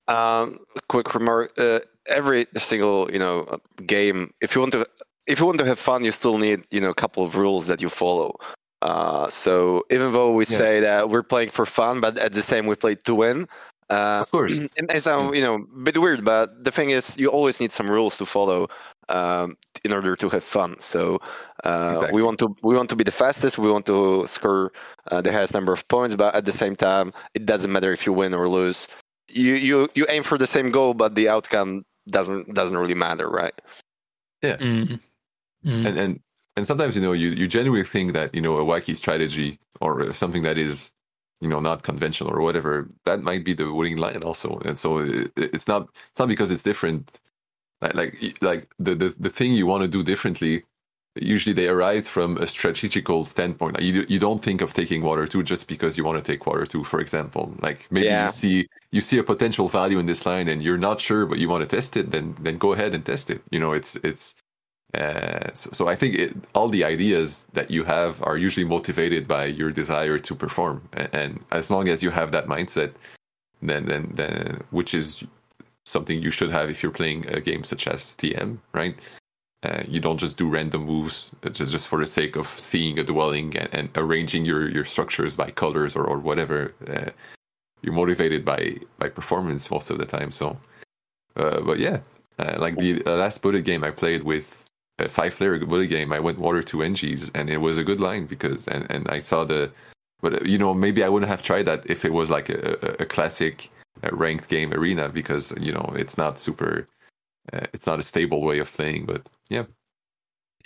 Um, quick remark: uh, every single you know game, if you want to, if you want to have fun, you still need you know a couple of rules that you follow. Uh, so even though we Yeah. say that we're playing for fun, but at the same we play to win. Uh, Of course. it may sound you know a bit weird, but the thing is, you always need some rules to follow um, in order to have fun. So uh, Exactly. we want to we want to be the fastest. We want to score uh, the highest number of points, but at the same time, it doesn't matter if you win or lose. You you you aim for the same goal, but the outcome doesn't doesn't really matter, right? Mm. Mm. and and and sometimes you know you you genuinely think that you know a wacky strategy or something that is you know not conventional or whatever that might be the winning line also and so it, it's not it's not because it's different like like like the the, the thing you want to do differently usually they arise from a strategical standpoint. Like you you don't think of taking water two just because you want to take water two for example. Like maybe Yeah. you see you see a potential value in this line and you're not sure but you want to test it then then go ahead and test it. You know it's it's uh, so, so I think it, all the ideas that you have are usually motivated by your desire to perform, and, and as long as you have that mindset, then then then which is something you should have if you're playing a game such as TM, right? Uh, you don't just do random moves uh, just just for the sake of seeing a dwelling and, and arranging your, your structures by colors or, or whatever. Uh, you're motivated by by performance most of the time. So, uh, but yeah, uh, like the uh, last bullet game I played with a five player bullet game, I went water to NGs, and it was a good line because and and I saw the, but uh, you know maybe I wouldn't have tried that if it was like a, a, a classic uh, ranked game arena because you know it's not super, uh, it's not a stable way of playing. But yeah,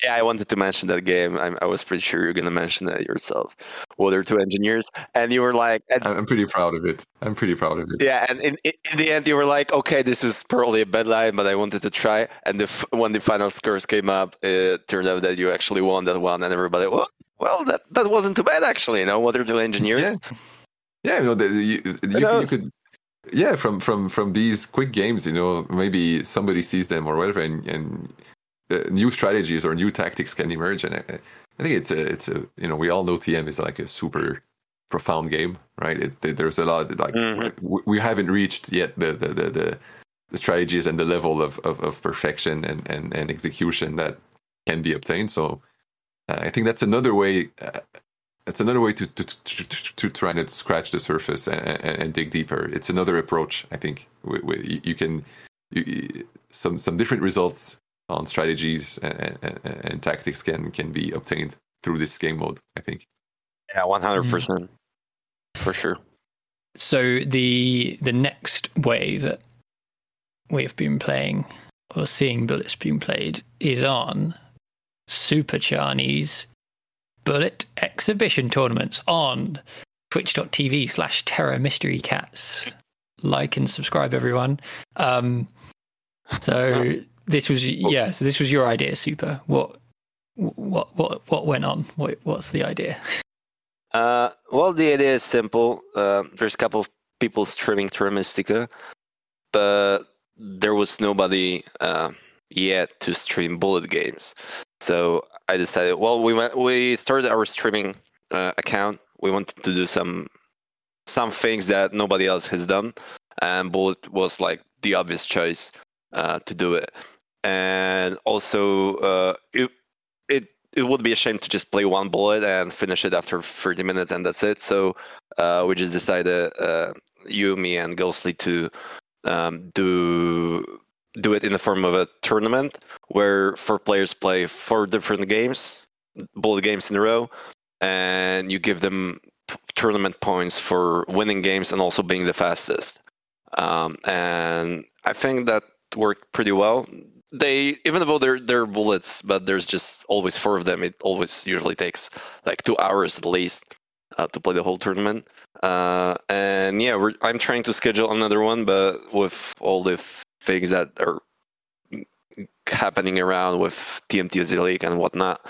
Yeah, I wanted to mention that game. I, I was pretty sure you're gonna mention that yourself. Well, there Water two engineers, and you were like, and, I'm pretty proud of it. I'm pretty proud of it. yeah, and in, in the end, you were like, okay, this is probably a bad line, but I wanted to try. And the, when the final scores came up, it turned out that you actually won that one, and everybody, well, well, that that wasn't too bad actually. You know, Water two engineers. Yeah. Yeah, you know, the, you, you, you could, yeah, from from from these quick games, you know, maybe somebody sees them or whatever, and and uh, new strategies or new tactics can emerge. And I, I think it's a it's a you know we all know TM is like a super profound game, right? It, there- there's a lot like Mhm. we, we haven't reached yet the the the, the, the strategies and the level of, of, of perfection and, and, and execution that can be obtained. So uh, I think that's another way. Uh, it's another way to to, to, to, to try and scratch the surface and, and, and dig deeper. It's another approach. I think we, we, you- you can you, you- some some different results on strategies and, and, and tactics can can be obtained through this game mode. I think. Yeah, one hundred mm. percent, for sure. So the the next way that we've been playing or seeing bullets being played is on Super Chani's Bullet Exhibition Tournaments on twitch.tv slash terror mystery cats. Like and subscribe everyone. Um so this was yeah, so this was your idea, Super. What what what what went on? What what's the idea? Uh, well, the idea is simple. Uh, there's a couple of people streaming Terra Mystica, but there was nobody uh, yet to stream bullet games. So I decided, well, we went, we started our streaming uh, account. We wanted to do some some things that nobody else has done, and bullet was like the obvious choice uh, to do it. And also, uh, it it it would be a shame to just play one bullet and finish it after 30 minutes and that's it. So uh, we just decided, uh, you, me, and Ghostly to um, do do it in the form of a tournament where four players play four different games, bullet games in a row, and you give them tournament points for winning games and also being the fastest. Um, and I think that worked pretty well they even though they're they're bullets, but there's just always four of them. It always usually takes like two hours at least. uh, to play the whole tournament. Uh, and yeah, I'm trying to schedule another one, but with all the things that are happening around with TMTSD League and whatnot,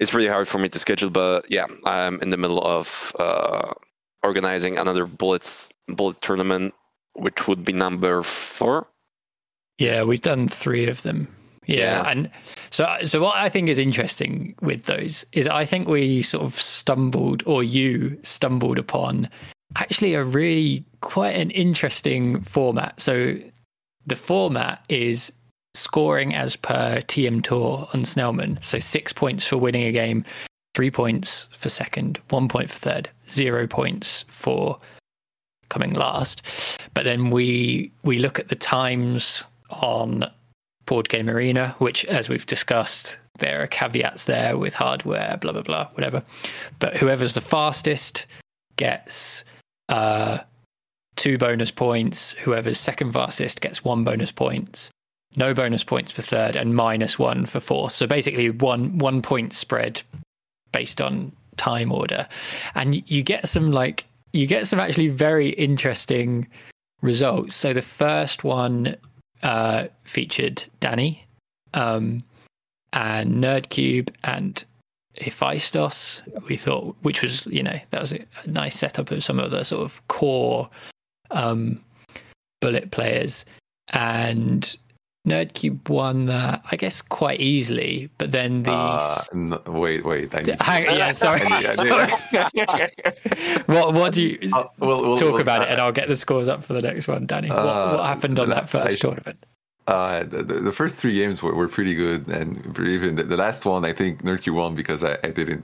it's really hard for me to schedule. But yeah, I'm in the middle of uh, organizing another bullets bullet tournament, which would be number four. Yeah, we've done three of them. Yeah. Yeah. And so so what I think is interesting with those is I think we sort of stumbled or you stumbled upon actually a really quite an interesting format. So the format is scoring as per TM Tour on Snellman. So six points for winning a game, three points for second, one point for third, zero points for coming last. But then we we look at the times on Board Game Arena, which, as we've discussed, there are caveats there with hardware, blah blah blah, whatever. But whoever's the fastest gets uh, two bonus points. Whoever's second fastest gets one bonus points. No bonus points for third, and minus one for fourth. So basically, one one point spread based on time order, and you get some like you get some actually very interesting results. So the first one uh, featured Danny um, and Nerdcube and Hephaestus. We thought, which was you know that was a nice setup of some of the sort of core um, bullet players, and Nerdcube won that I guess quite easily. But then the Uh, wait, wait. I need to- Hang- yeah, sorry. I need- I need- what what do you Uh, well, well, talk well, about it, uh, and I'll get the scores up for the next one, Danny. what, Uh, what happened on la- that first I- tournament? Uh, the, the the first three games were, were pretty good, and even the, the last one, I think Nerdcube won because I, I didn't,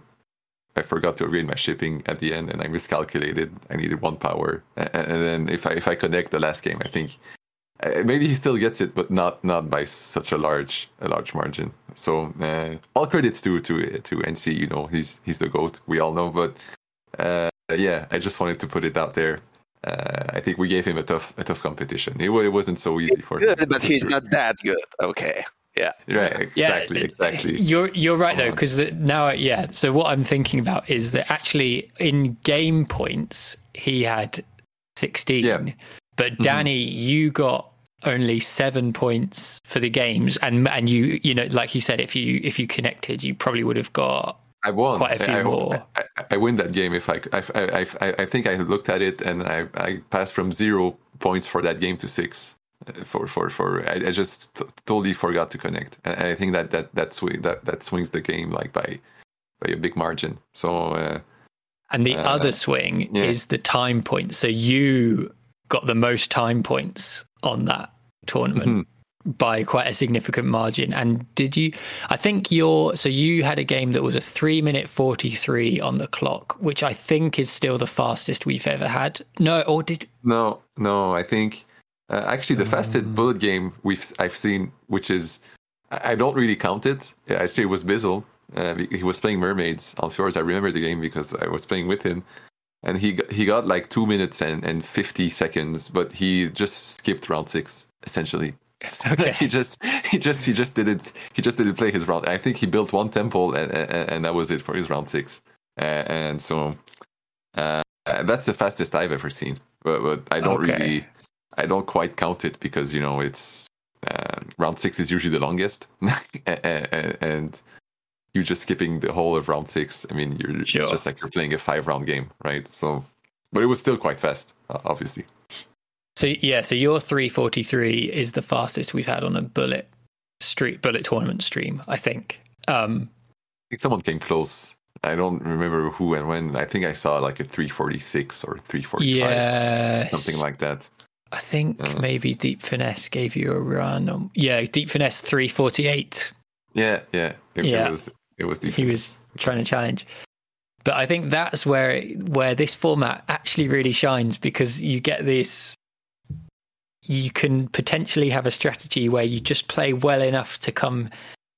I forgot to read my shipping at the end, and I miscalculated. I needed one power, and, then if I if I connect the last game, I think uh, maybe he still gets it, but not not by such a large a large margin. So uh, all credits to to to NC. You know, he's he's the goat. We all know, but uh, yeah, I just wanted to put it out there. Uh, I think we gave him a tough a tough competition. It, it wasn't so easy for him. But he's not that good. Okay. Yeah. Right, exactly, yeah, exactly. You're you're right though, Come on. because now, yeah. So what I'm thinking about is that actually in game points he had 16, Yeah. Mm-hmm. but Danny, you got only seven points for the games, and and you you know like you said, if you if you connected, you probably would have got I won. quite a few I, more. I, I, I win that game if I, I, I, I, I think I looked at it and I, I passed from zero points for that game to six. For for for I, I just t- totally forgot to connect, and I think that that that swing that that swings the game like by by a big margin. So uh, And the Uh, other swing yeah. is the time points. So you got the most time points on that tournament Mhm. by quite a significant margin. And did you? I think your so you had a game that was a three minute forty three on the clock, which I think is still the fastest we've ever had. No, or did No, no. I think uh, actually the fastest bullet game we've I've seen, which is I don't really count it. Actually, it was Bizzle. Uh, he he was playing Mermaids on Fjords. I remember the game because I was playing with him, and he got, he got like two minutes and, and fifty seconds, but he just skipped round six essentially. okay. he just he just he just didn't he just didn't play his round. I think he built one temple and and, and that was it for his round six. Uh, and so uh, that's the fastest I've ever seen. But, but I don't Okay. really I don't quite count it because you know it's uh, round six is usually the longest, and, you're just skipping the whole of round six. I mean, you're Sure. it's just like you're playing a five round game, right? So, but it was still quite fast, obviously. So yeah, so your three forty three is the fastest we've had on a bullet street bullet tournament stream. I think. Um, I think someone came close. I don't remember who and when. I think I saw like a 346 or 345, yeah, something like that. I think Uh. maybe Deep Finesse gave you a run. On, yeah, Deep Finesse 348. Yeah, yeah. It, Yeah. it was it was the He was trying to challenge. But I think that's where where this format actually really shines because you get this. You can potentially have a strategy where you just play well enough to come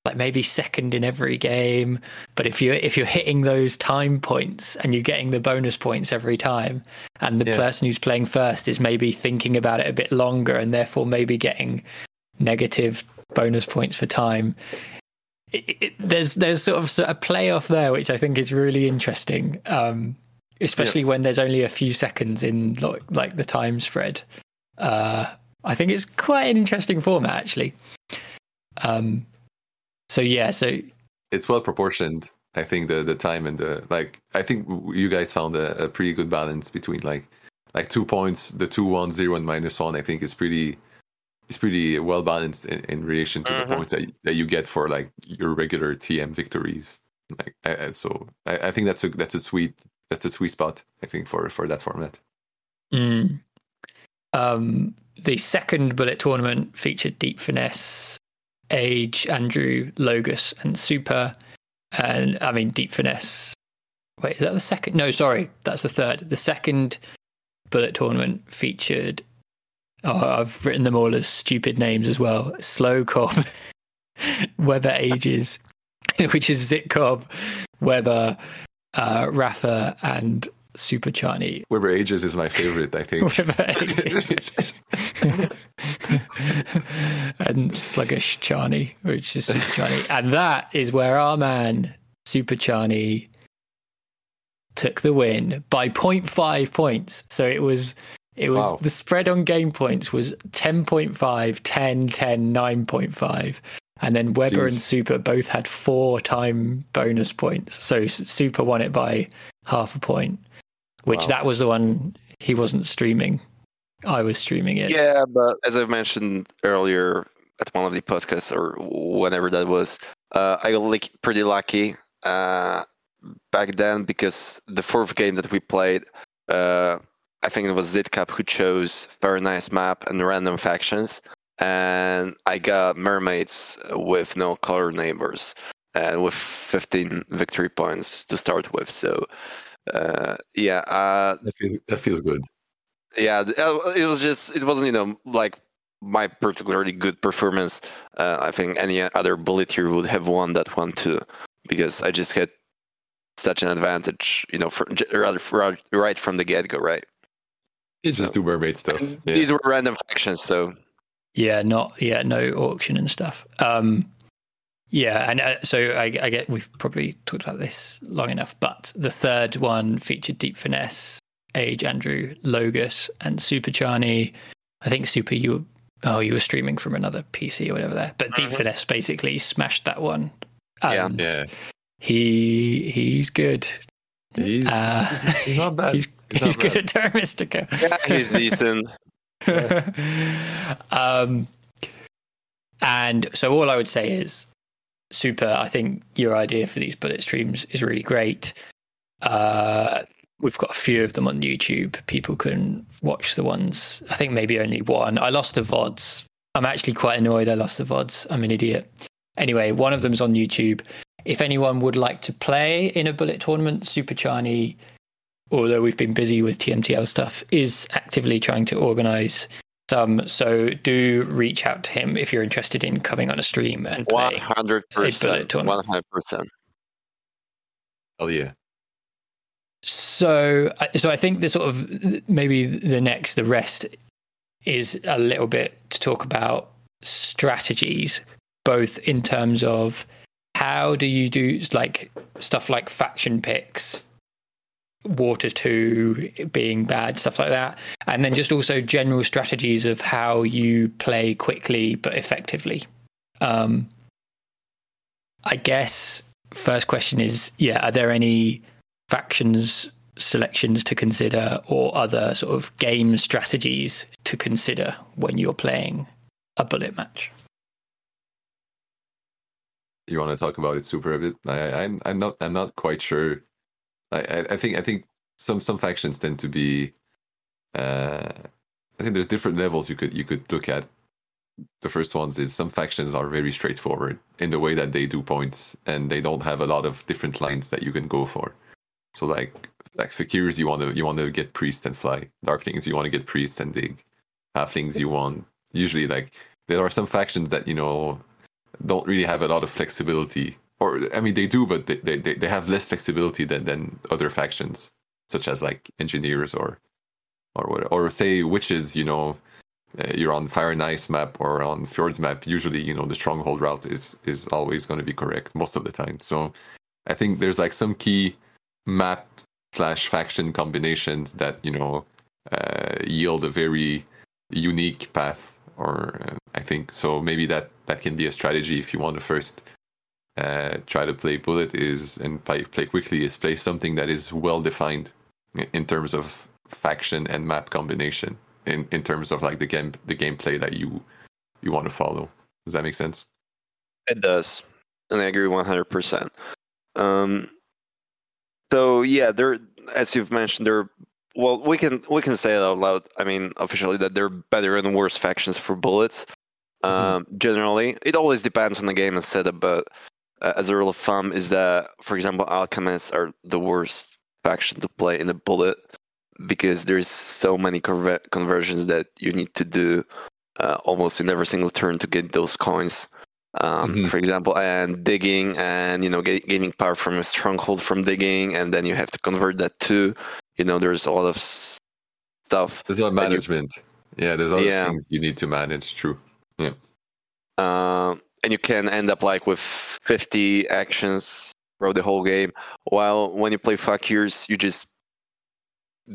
like maybe second in every game but if you if you're hitting those time points and you're getting the bonus points every time and the Yeah. person who's playing first is maybe thinking about it a bit longer and therefore maybe getting negative bonus points for time it, it, there's there's sort of a playoff there which i think is really interesting um especially when there's only a few seconds in like, like the time spread. Uh, I think it's quite an interesting format actually. Um, so yeah, so it's well proportioned. I think the the time and the like. I think you guys found a, a pretty good balance between like like two points, the two one zero and minus one. I think is pretty is pretty well balanced in, in relation to mm-hmm. the points that that you get for like your regular TM victories. Like I, so, I, I, think that's a that's a sweet that's a sweet spot. I think for for that format. Mm. Um, the second bullet tournament featured Deep Finesse, Age, Andrew, Logus, and Super. And I mean, Deep Finesse. Wait, is that the second? No, sorry, that's the third. The second bullet tournament featured. Oh, I've written them all as stupid names as well. Slow Cobb, Weber Ages, which is Zit Zitcob, Weber, uh, Rafa, and Super Chani. Weber Ages is my favorite, I think. Weber Ages. and Sluggish Chani, which is Super Chani. And that is where our man, Super Chani, took the win by 0.5 points. So it was it was wow. the spread on game points was 10.5, 10, 10, 9.5. And then Weber Jeez. and Super both had four time bonus points. So Super won it by half a point, which wow. that was the one he wasn't streaming. I was streaming it. Yeah, but as I mentioned earlier at one of the podcasts or whenever that was, uh, I got like pretty lucky uh, back then because the fourth game that we played, uh, I think it was Zitcob who chose very nice map and random factions, and I got mermaids with no color neighbors and with 15 victory points to start with. So, uh, yeah, uh, that feels that feels good. Yeah, uh, it was just it wasn't you know like my particularly good performance. Uh, I think any other bullet tier would have won that one too because I just had such an advantage, you know, for, rather right from the get go, right? It's so, just do mermaid stuff. Yeah. These were random factions, so yeah, not yeah, no auction and stuff. Um, yeah, and uh, so I, I, get we've probably talked about this long enough, but the third one featured Deep Finesse, Age Andrew, Logus, and Super Chani. I think Super you oh you were streaming from another PC or whatever there, but Deep mm-hmm. Finesse basically smashed that one. yeah, yeah. He he's good. He's, uh, he's, he's, not bad. He's, he's, he's good at Terra Mystica. Yeah, he's decent. um, and so all I would say is super. I think your idea for these bullet streams is really great. Uh, we've got a few of them on YouTube. People can watch the ones. I think maybe only one. I lost the VODs. I'm actually quite annoyed I lost the VODs. I'm an idiot. Anyway, one of them's on YouTube. If anyone would like to play in a bullet tournament, Super Chani although we've been busy with TMTL stuff, is actively trying to organize some. So do reach out to him if you're interested in coming on a stream and play 100%. 100%. Oh, yeah. So, so I think the sort of maybe the next, the rest is a little bit to talk about strategies, both in terms of how do you do like stuff like faction picks water 2 being bad stuff like that and then just also general strategies of how you play quickly but effectively. Um i guess first question is yeah are there any factions selections to consider or other sort of game strategies to consider when you're playing a bullet match you want to talk about it super a bit I, I'm, I'm not i'm not quite sure I, I think I think some some factions tend to be. Uh, I think there's different levels you could you could look at. The first ones is some factions are very straightforward in the way that they do points, and they don't have a lot of different lines that you can go for. So like like Fakirs, you want to you want to get priests and fly. Darklings, you want to get priests and dig. Halflings, you want usually like there are some factions that you know don't really have a lot of flexibility or I mean they do, but they, they, they have less flexibility than, than other factions, such as like engineers or or what, or say witches. You know, uh, you're on Fire and Ice map or on Fjords map. Usually, you know, the stronghold route is is always going to be correct most of the time. So I think there's like some key map slash faction combinations that you know uh, yield a very unique path. Or uh, I think so. Maybe that that can be a strategy if you want to first uh, try to play bullet is and play play quickly is play something that is well defined in terms of faction and map combination in, in terms of like the game the gameplay that you you want to follow. Does that make sense? It does, and I agree one hundred percent. Um, yeah, there, as you've mentioned, there. Well, we can we can say it out loud. I mean, officially, that they're better and worse factions for bullets. Um, mm-hmm. Generally, it always depends on the game and setup, but uh, as a rule of thumb, is that, for example, alchemists are the worst faction to play in a bullet because there's so many conver- conversions that you need to do uh, almost in every single turn to get those coins. Um, mm-hmm. For example, and digging, and you know, get, gaining power from a stronghold from digging, and then you have to convert that to, you know, there's a lot of stuff. There's a lot of management. You, yeah, there's other yeah. things you need to manage. True. Yeah. Um, and you can end up like with 50 actions throughout the whole game. While when you play Fakirs, you just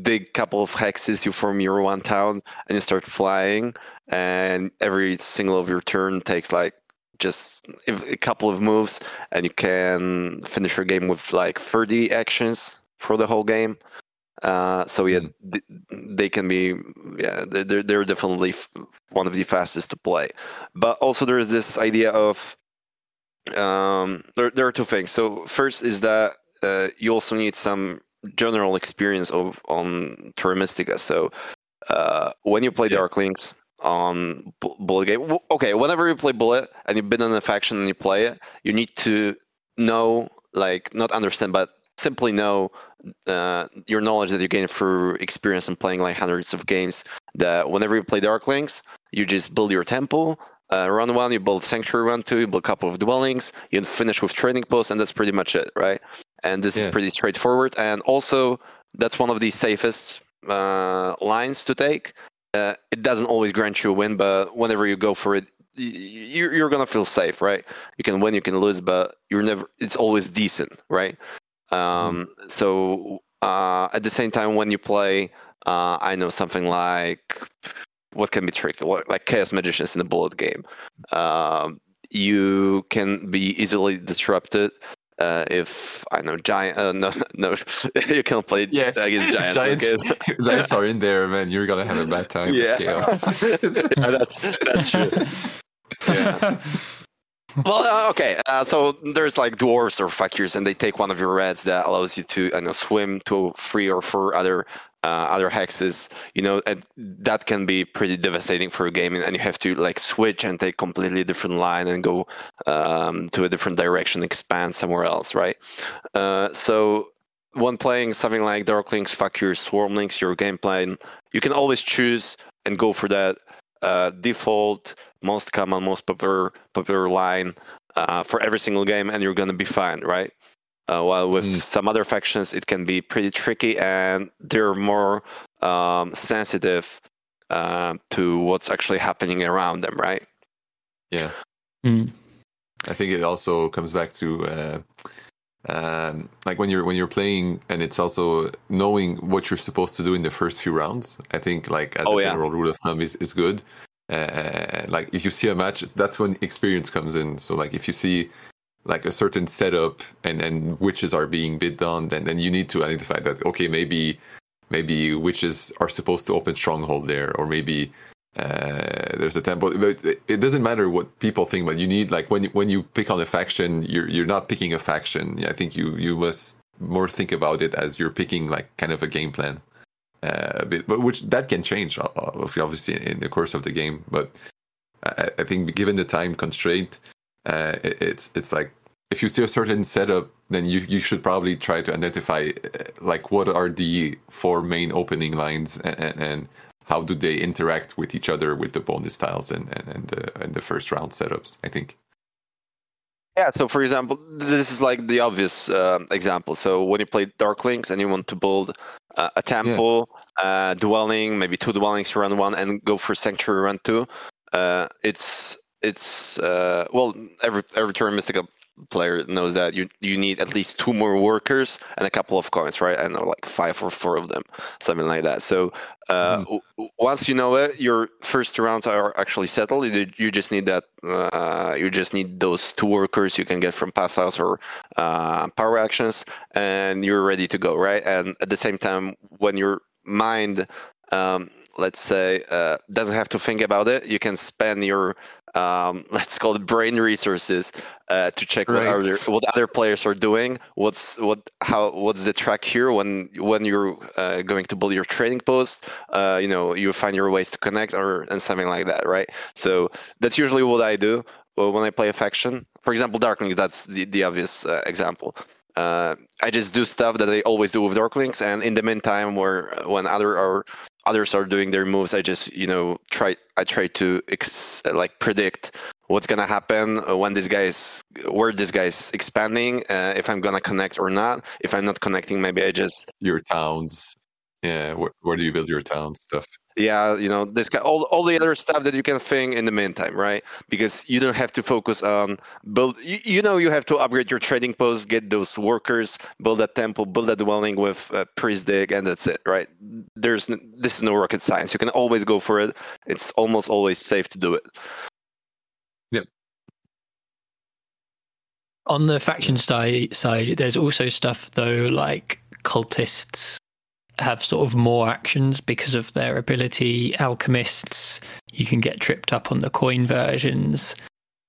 dig a couple of hexes, you form your one town, and you start flying. And every single of your turn takes like just a couple of moves, and you can finish your game with like 30 actions for the whole game. Uh, so yeah, mm. they can be yeah they're they're definitely one of the fastest to play. But also there is this idea of um, there there are two things. So first is that uh, you also need some general experience of on Terra Mystica. So uh, when you play yeah. Darklings on Bullet game, okay, whenever you play Bullet and you've been in a faction and you play it, you need to know, like, not understand, but simply know uh, your knowledge that you gain through experience and playing like hundreds of games. That whenever you play Darklings, you just build your temple. Uh, run one, you build sanctuary. Run two, you build a couple of dwellings. You finish with trading posts, and that's pretty much it, right? And this yeah. is pretty straightforward. And also, that's one of the safest uh, lines to take. Uh, it doesn't always grant you a win, but whenever you go for it, you're, you're gonna feel safe, right? You can win, you can lose, but you're never. It's always decent, right? Um, mm-hmm. So uh, at the same time, when you play, uh, I know something like what can be tricky, like Chaos Magicians in the bullet game. Um, you can be easily disrupted uh, if I know giant. Uh, no, no, you can't play yeah, against giants. Giants, giants are in there, man. You're gonna have a bad time. Yeah, yeah that's that's true. Yeah. well, uh, okay. Uh, so there's like dwarves or fakirs, and they take one of your reds that allows you to, I know, swim to three or four other other hexes. You know, and that can be pretty devastating for a game, and you have to like switch and take completely different line and go um, to a different direction, expand somewhere else, right? Uh, so when playing something like Darklings, your Swarmlings, your game plan, you can always choose and go for that uh, default, most common, most popular popular line uh, for every single game, and you're gonna be fine, right? Uh, while with mm. some other factions, it can be pretty tricky, and they're more um, sensitive uh, to what's actually happening around them, right? Yeah. Mm. I think it also comes back to uh, um, like when you're when you're playing and it's also knowing what you're supposed to do in the first few rounds i think like as oh, a general yeah. rule of thumb is, is good uh, like if you see a match that's when experience comes in so like if you see like a certain setup and and witches are being bid on then then you need to identify that okay maybe maybe witches are supposed to open stronghold there or maybe uh, there's a temple but it doesn't matter what people think. But you need like when when you pick on a faction, you're you're not picking a faction. I think you you must more think about it as you're picking like kind of a game plan. Uh, bit, but which that can change obviously in the course of the game. But I, I think given the time constraint, uh, it, it's it's like if you see a certain setup, then you you should probably try to identify uh, like what are the four main opening lines and, and, and how do they interact with each other with the bonus tiles and and and the, and the first round setups? I think. Yeah. So for example, this is like the obvious uh, example. So when you play Darklings and you want to build uh, a temple, yeah. uh, dwelling, maybe two dwellings run one, and go for sanctuary run two, uh, it's it's uh, well every every Terra Mystica player knows that you you need at least two more workers and a couple of coins, right? And like five or four of them, something like that. So uh, mm-hmm. once you know it, your first rounds are actually settled. You, you just need that. Uh, you just need those two workers you can get from pass or uh, power actions, and you're ready to go, right? And at the same time, when your mind um, let's say uh, doesn't have to think about it you can spend your um, let's call it brain resources uh, to check right. what other what other players are doing what's what how what's the track here when when you're uh, going to build your trading post uh, you know you find your ways to connect or and something like that right? So that's usually what i do when i play a faction. For example darkling that's the, the obvious uh, example. Uh, I just do stuff that I always do with Darklings, and in the meantime, where when other are others are doing their moves, I just you know try I try to ex- like predict what's gonna happen uh, when this guy's where this guy's expanding, uh, if I'm gonna connect or not. If I'm not connecting, maybe I just your towns. Yeah, where, where do you build your town stuff? Yeah you know this guy all, all the other stuff that you can think in the meantime right? Because you don't have to focus on build you, you know you have to upgrade your trading post get those workers build a temple build a dwelling with a priest dig and that's it right? There's this is no rocket science. You can always go for it. It's almost always safe to do it. Yep. On the faction side side there's also stuff though like cultists have sort of more actions because of their ability. Alchemists, you can get tripped up on the coin versions.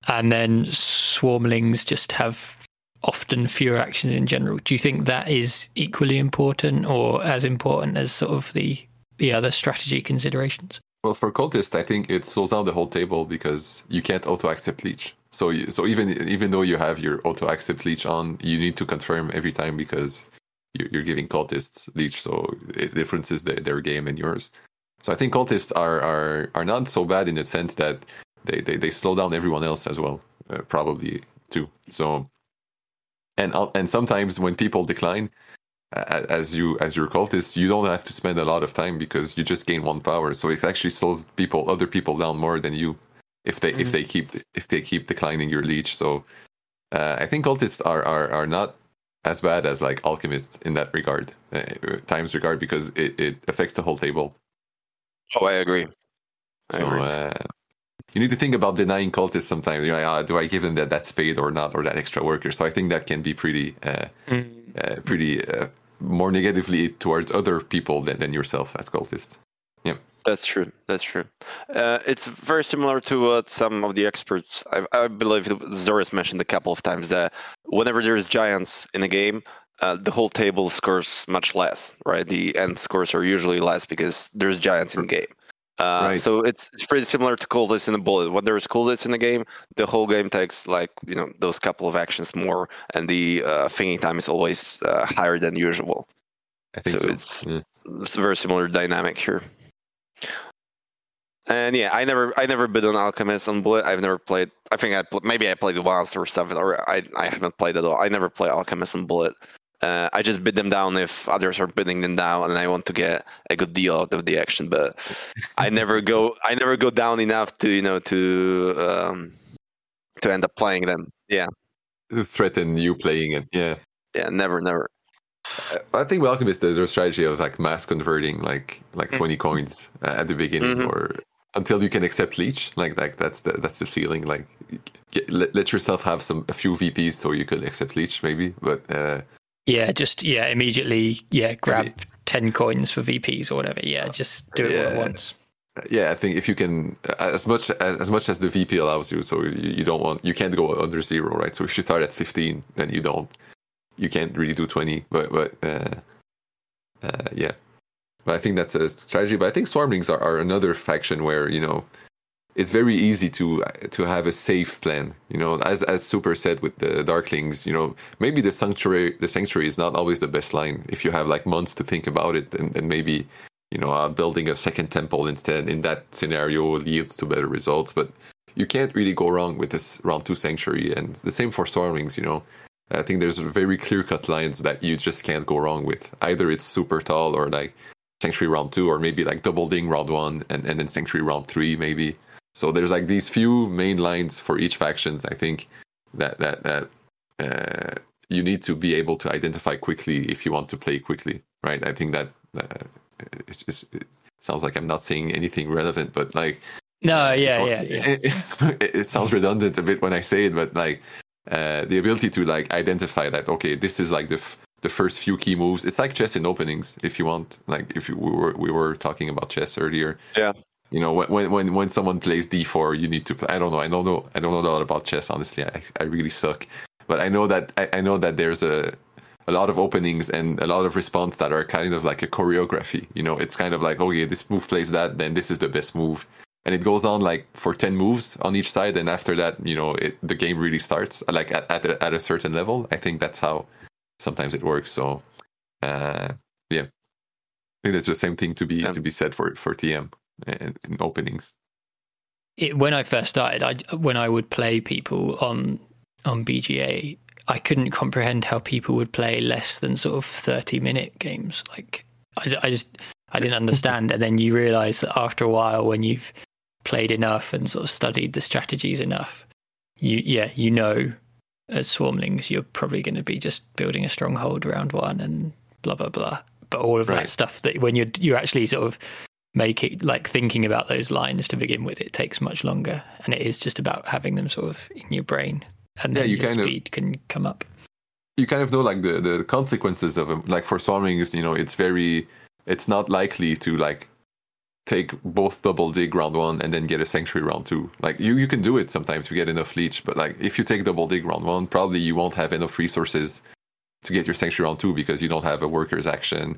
And then swarmlings just have often fewer actions in general. Do you think that is equally important or as important as sort of the the other strategy considerations? Well, for cultist, I think it slows down the whole table because you can't auto accept leech. So, you, so even even though you have your auto accept leech on, you need to confirm every time because you're giving cultists leech, so it differences the, their game and yours. So I think cultists are, are are not so bad in the sense that they, they, they slow down everyone else as well, uh, probably too. So and uh, and sometimes when people decline, uh, as you as your cultist, you don't have to spend a lot of time because you just gain one power. So it actually slows people other people down more than you if they mm-hmm. if they keep if they keep declining your leech. So uh, I think cultists are, are are not as bad as like alchemists in that regard, uh, times regard, because it, it affects the whole table. Oh, I agree. I so agree. Uh, you need to think about denying cultists sometimes. You know, uh, do I give them that, that spade or not, or that extra worker? So I think that can be pretty, uh, mm. pretty uh, more negatively towards other people than, than yourself as cultist. That's true. That's true. Uh, it's very similar to what some of the experts, I, I believe Zoras mentioned a couple of times, that whenever there's giants in a game, uh, the whole table scores much less, right? The end scores are usually less because there's giants in the game. Uh, right. So it's it's pretty similar to cultists in a bullet. When there's cultists in the game, the whole game takes like you know those couple of actions more, and the uh, thinking time is always uh, higher than usual. I think so. so. It's yeah. it's a very similar dynamic here. And yeah, I never, I never bid on Alchemist on Bullet. I've never played. I think I maybe I played once or something, or I, I haven't played at all. I never play Alchemist on Bullet. Uh, I just bid them down if others are bidding them down, and I want to get a good deal out of the action. But I never go, I never go down enough to you know to um, to end up playing them. Yeah, to threaten you playing it. Yeah, yeah, never, never. I think welcome is the, the strategy of like mass converting like like mm. 20 coins at the beginning mm-hmm. or until you can accept leech like like that's the that's the feeling like get, let, let yourself have some a few vps so you can accept leech maybe but uh, yeah just yeah immediately yeah grab maybe. 10 coins for vps or whatever yeah just do it yeah. all at once yeah i think if you can as much as much as the vp allows you so you, you don't want you can't go under zero right so if you start at 15 then you don't you can't really do 20 but but uh, uh, yeah but I think that's a strategy. But I think Swarmlings are, are another faction where you know it's very easy to to have a safe plan. You know, as as Super said with the Darklings, you know, maybe the sanctuary the sanctuary is not always the best line if you have like months to think about it, and, and maybe you know uh, building a second temple instead in that scenario leads to better results. But you can't really go wrong with this round two sanctuary, and the same for Swarmlings. You know. I think there's very clear cut lines that you just can't go wrong with. Either it's super tall or like Sanctuary round two, or maybe like double dig round one, and, and then Sanctuary round three, maybe. So there's like these few main lines for each factions. I think that that that uh, you need to be able to identify quickly if you want to play quickly, right? I think that uh, it's just, it sounds like I'm not saying anything relevant, but like no, yeah, yeah, yeah. It, it, it, sounds redundant a bit when I say it, but like uh, the ability to like identify that okay, this is like the f- the first few key moves. It's like chess in openings, if you want. Like if you, we were we were talking about chess earlier. Yeah. You know, when when when someone plays d4, you need to play. I don't know. I don't know. I don't know a lot about chess. Honestly, I I really suck. But I know that I, I know that there's a a lot of openings and a lot of response that are kind of like a choreography. You know, it's kind of like okay, this move plays that, then this is the best move and it goes on like for 10 moves on each side and after that you know it, the game really starts like at, at, a, at a certain level i think that's how sometimes it works so uh, yeah i think that's the same thing to be yeah. to be said for for tm and, and openings it, when i first started i when i would play people on on bga i couldn't comprehend how people would play less than sort of 30 minute games like i, I just I didn't understand. and then you realize that after a while, when you've played enough and sort of studied the strategies enough, you yeah, you know as swarmlings you're probably going to be just building a stronghold round one and blah blah blah. But all of right. that stuff that when you're you're actually sort of make it like thinking about those lines to begin with, it takes much longer, and it is just about having them sort of in your brain, and then yeah, you your kind speed of, can come up. You kind of know like the the consequences of them. Like for swarmlings, you know, it's very, it's not likely to like take both double dig round one and then get a sanctuary round two. Like you, you can do it sometimes you get enough leech, but like if you take double dig round one, probably you won't have enough resources to get your sanctuary round two because you don't have a worker's action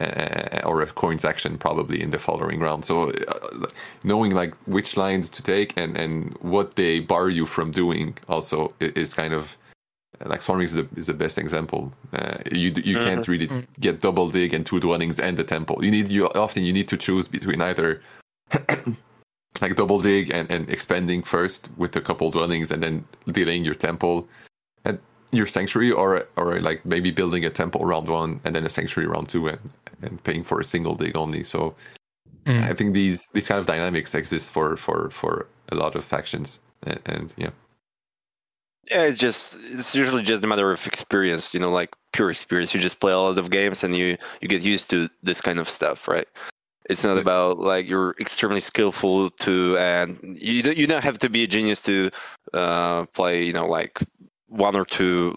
uh, or a coins action probably in the following round. So uh, knowing like which lines to take and and what they bar you from doing also is kind of like Swarmlings is the, is the best example. Uh, you you mm-hmm. can't really mm-hmm. get double dig and two dwellings and the temple. You need you often you need to choose between either like double dig and, and expanding first with a couple dwellings and then delaying your temple and your sanctuary or or like maybe building a temple round one and then a sanctuary round two and, and paying for a single dig only. So mm. I think these these kind of dynamics exist for for for a lot of factions and, and yeah. Yeah, it's just it's usually just a matter of experience, you know, like pure experience. You just play a lot of games and you you get used to this kind of stuff, right? It's not about like you're extremely skillful to, and you don't you don't have to be a genius to uh, play, you know, like one or two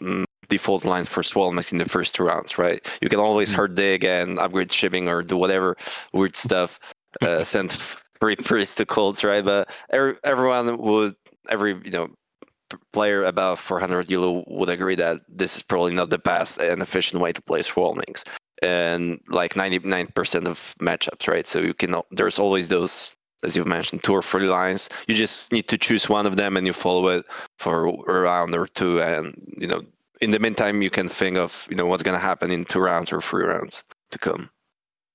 mm, default lines for Swalmax in the first two rounds, right? You can always mm-hmm. hard dig and upgrade shipping or do whatever weird stuff, uh, send free priests to cults, right? But every, everyone would every you know player above 400 elo would agree that this is probably not the best and efficient way to play Swarmlings. And like 99% of matchups, right? So you can there's always those, as you've mentioned, two or three lines. You just need to choose one of them and you follow it for a round or two. And you know, in the meantime, you can think of you know what's going to happen in two rounds or three rounds to come.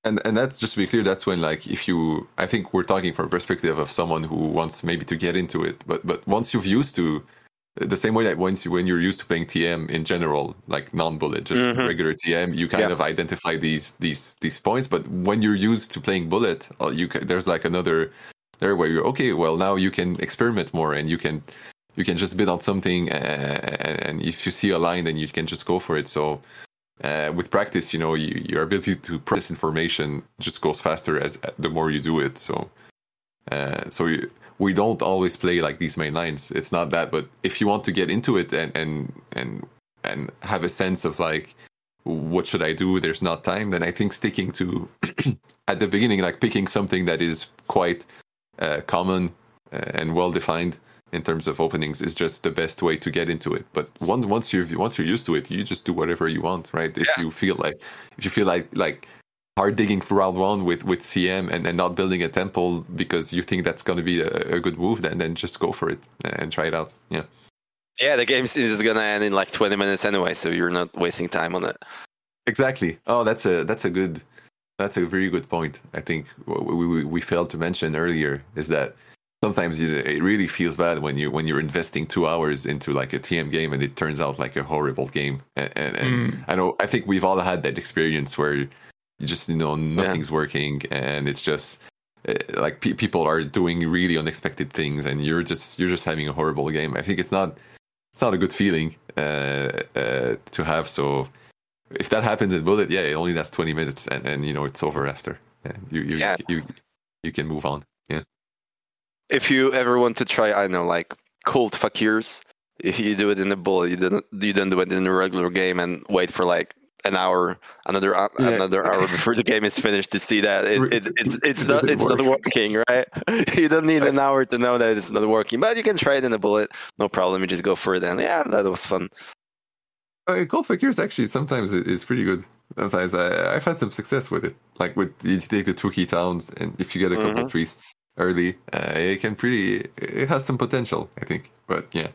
And and that's just to be clear, that's when like if you, I think we're talking from a perspective of someone who wants maybe to get into it, but but once you've used to the same way that once you, when you're used to playing TM in general, like non-bullet, just mm-hmm. regular TM, you kind yeah. of identify these these these points. But when you're used to playing bullet, uh, you can, there's like another there where you're okay. Well, now you can experiment more, and you can you can just bid on something, and, and if you see a line, then you can just go for it. So. Uh, with practice, you know, you, your ability to process information just goes faster as the more you do it. So, uh, so you, we don't always play like these main lines. It's not that, but if you want to get into it and and and and have a sense of like what should I do? There's not time. Then I think sticking to at the beginning, like picking something that is quite uh, common uh, and well defined in terms of openings is just the best way to get into it. But once once you once you're used to it, you just do whatever you want, right? If yeah. you feel like if you feel like like hard digging for round one with with CM and, and not building a temple because you think that's going to be a, a, good move, then then just go for it and try it out. Yeah. Yeah, the game is going to end in like 20 minutes anyway, so you're not wasting time on it. Exactly. Oh, that's a that's a good that's a very good point. I think we we, we failed to mention earlier is that sometimes you, it really feels bad when you when you're investing two hours into like a TM game and it turns out like a horrible game. And, and, and mm. I know I think we've all had that experience where you just you know nothing's yeah. working and it's just uh, like pe- people are doing really unexpected things and you're just you're just having a horrible game i think it's not it's not a good feeling uh, uh, to have. So if that happens in bullet, yeah, it only lasts 20 minutes, and and you know it's over after, and you you Yeah. you, you can move on. Yeah. if you ever want to try, I know, like cold fakirs, if you do it in a bullet, you don't you don't do it in a regular game and wait for like an hour, another Yeah. another hour before the game is finished to see that it, it, it's it's not it's not working, right? You don't need an hour to know that it's not working, but you can try it in a bullet, no problem. You just go for it, and yeah, that was fun. Uh, Cold Fakirs actually sometimes it is pretty good. Sometimes I, I've had some success with it. Like with you take the two key towns, and if you get a couple Mhm. priests early, uh, it can pretty. It has some potential, I think. But yeah,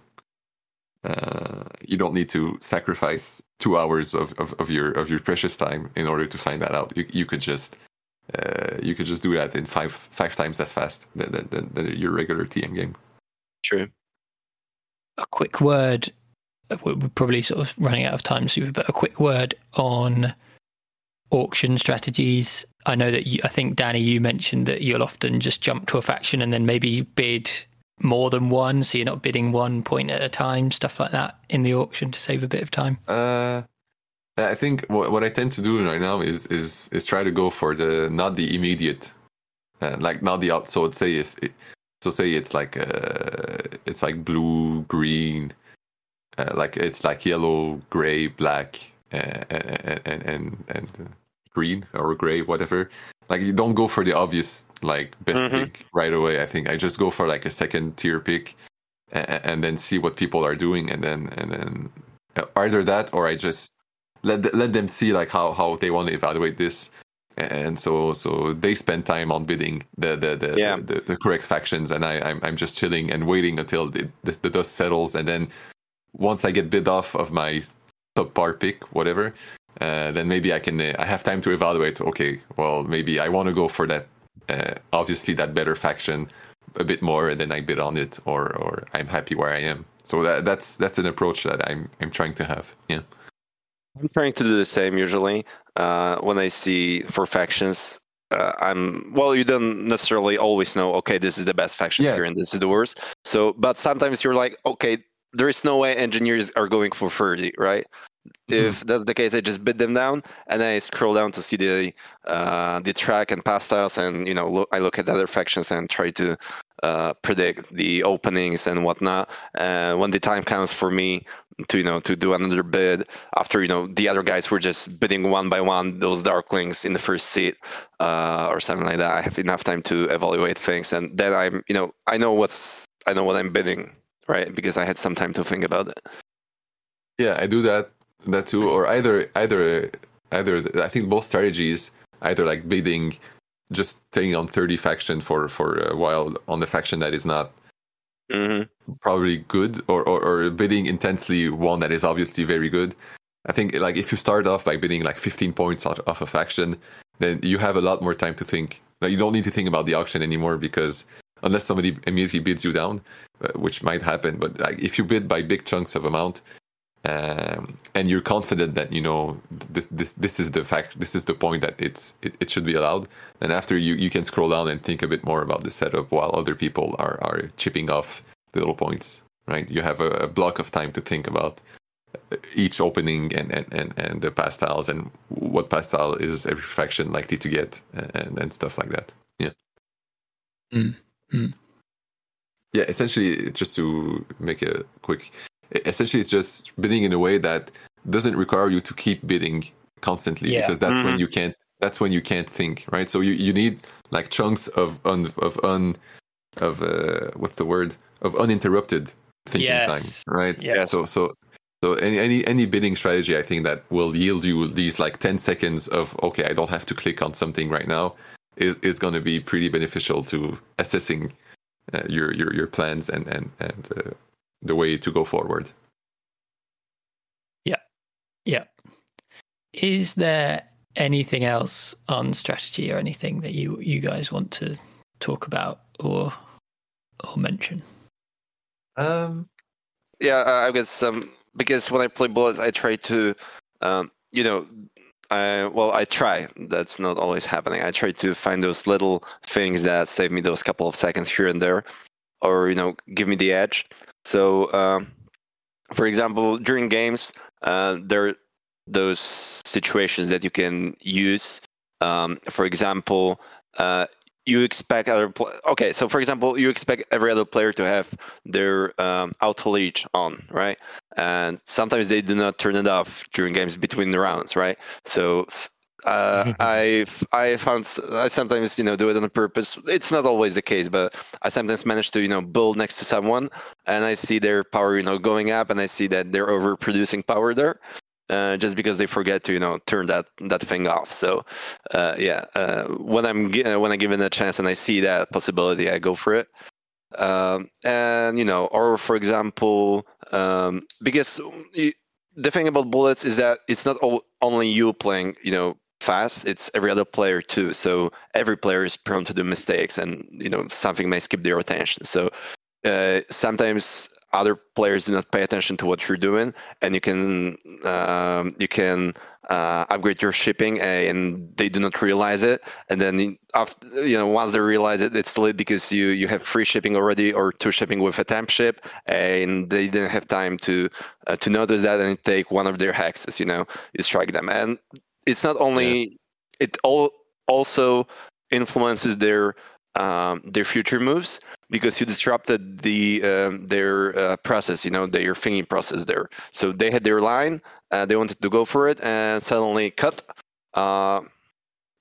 uh, you don't need to sacrifice two hours of, of, of your of your precious time in order to find that out. You you could just. Uh, you could just do that in five five times as fast than, than, than, than your regular TM game. True. a quick word. uh, We're we're probably sort of running out of time, Super, but a quick word on auction strategies. I know that you, I think Danny, you mentioned that you'll often just jump to a faction and then maybe bid more than one, so you're not bidding one point at a time, stuff like that in the auction to save a bit of time. Uh, I think what, what I tend to do right now is is is try to go for the not the immediate, uh, like not the out. So say if it, so say it's like uh it's like blue green, uh, like it's like yellow gray black uh, and and and, and green or gray whatever. Like you don't go for the obvious like best Mhm. pick right away. I think I just go for like a second tier pick, and, and then see what people are doing, and then and then uh, either that or I just let let them see like how how they want to evaluate this, and so so they spend time on bidding the the the, Yeah. the, the, correct factions, and I I'm I'm just chilling and waiting until the, the the dust settles, and then once I get bid off of my subpar pick, whatever, uh, then maybe I can uh, I have time to evaluate. Okay, well maybe I want to go for that. Uh, obviously, that better faction a bit more, and then I bid on it, or or I'm happy where I am. So that that's that's an approach that I'm I'm trying to have. Yeah. I'm trying to do the same usually. Uh, when I see for factions, uh, I'm well. You don't necessarily always know. Okay, this is the best faction Yeah. here, and this is the worst. So, but sometimes you're like, okay, there is no way engineers are going for 30, right? Mhm. If that's the case, I just bid them down, and I scroll down to see the uh, the track and pass tiles, and you know, look, I look at the other factions and try to uh, predict the openings and whatnot. And when the time comes for me to you know to do another bid, after you know the other guys were just bidding one by one those darklings in the first seat uh, or something like that, I have enough time to evaluate things, and then I'm you know I know what's I know what I'm bidding, right? Because I had some time to think about it. Yeah, I do that that too, or either either either I think both strategies either like bidding, just taking on thirty faction for for a while on the faction that is not hmm probably good, or, or or bidding intensely one that is obviously very good. I think like if you start off by bidding like fifteen points off, off a faction, then you have a lot more time to think. Like you don't need to think about the auction anymore because unless somebody immediately bids you down, uh, which might happen. But like if you bid by big chunks of amount, um, and you're confident that you know this this this is the fact this is the point that it's it, it should be allowed. Then after you you can scroll down and think a bit more about the setup while other people are are chipping off the little points right? You have a, a block of time to think about uh, each opening and and and, and the pass tiles and what pass tile is every faction likely to get and and stuff like that. Yeah. Mm, mm. yeah essentially just to make a quick essentially it's just bidding in a way that doesn't require you to keep bidding constantly Yeah. because that's when Mhm. you can't that's when you can't think right so you, you need like chunks of un of un of uh what's the word of uninterrupted thinking Yes. time right yeah so so so any, any any bidding strategy i think that will yield you these like 10 seconds of okay i don't have to click on something right now is, is going to be pretty beneficial to assessing uh, your, your your plans and and and uh, the way to go forward Yeah. Yeah. Is there anything else on strategy or anything that you you guys want to talk about or or mention? um Yeah, I I guess some because when I play bullets, I try to, um, you know, I well, I try. That's not always happening. I try to find those little things that save me those couple of seconds here and there, or you know, give me the edge. So um, for example, during games, uh, there are those situations that you can use. Um, for example, uh, you expect other pl- okay so for example you expect every other player to have their um, auto leech on right and sometimes they do not turn it off during games between the rounds right so uh, I I found I sometimes you know do it on purpose. It's not always the case, but I sometimes manage to you know build next to someone, and I see their power you know going up, and I see that they're overproducing power there, uh, just because they forget to you know turn that that thing off. So uh, yeah, uh, when I'm uh, when I given a chance and I see that possibility, I go for it. Um, and you know, or for example, um, because you, the thing about bullets is that it's not all, only you playing you know fast it's every other player too so every player is prone to do mistakes and you know something may skip their attention so uh, sometimes other players do not pay attention to what you're doing, and you can um, you can uh, upgrade your shipping, and they do not realize it. And then after, you know once they realize it, it's too late because you you have free shipping already or two shipping with a temp ship, and they didn't have time to uh, to notice that and take one of their hexes. You know, you strike them, and it's not only yeah. it all also influences their um, their future moves because you disrupted the um, their uh, process, you know, their thinking process there. So they had their line, uh, they wanted to go for it, and suddenly cut. Uh,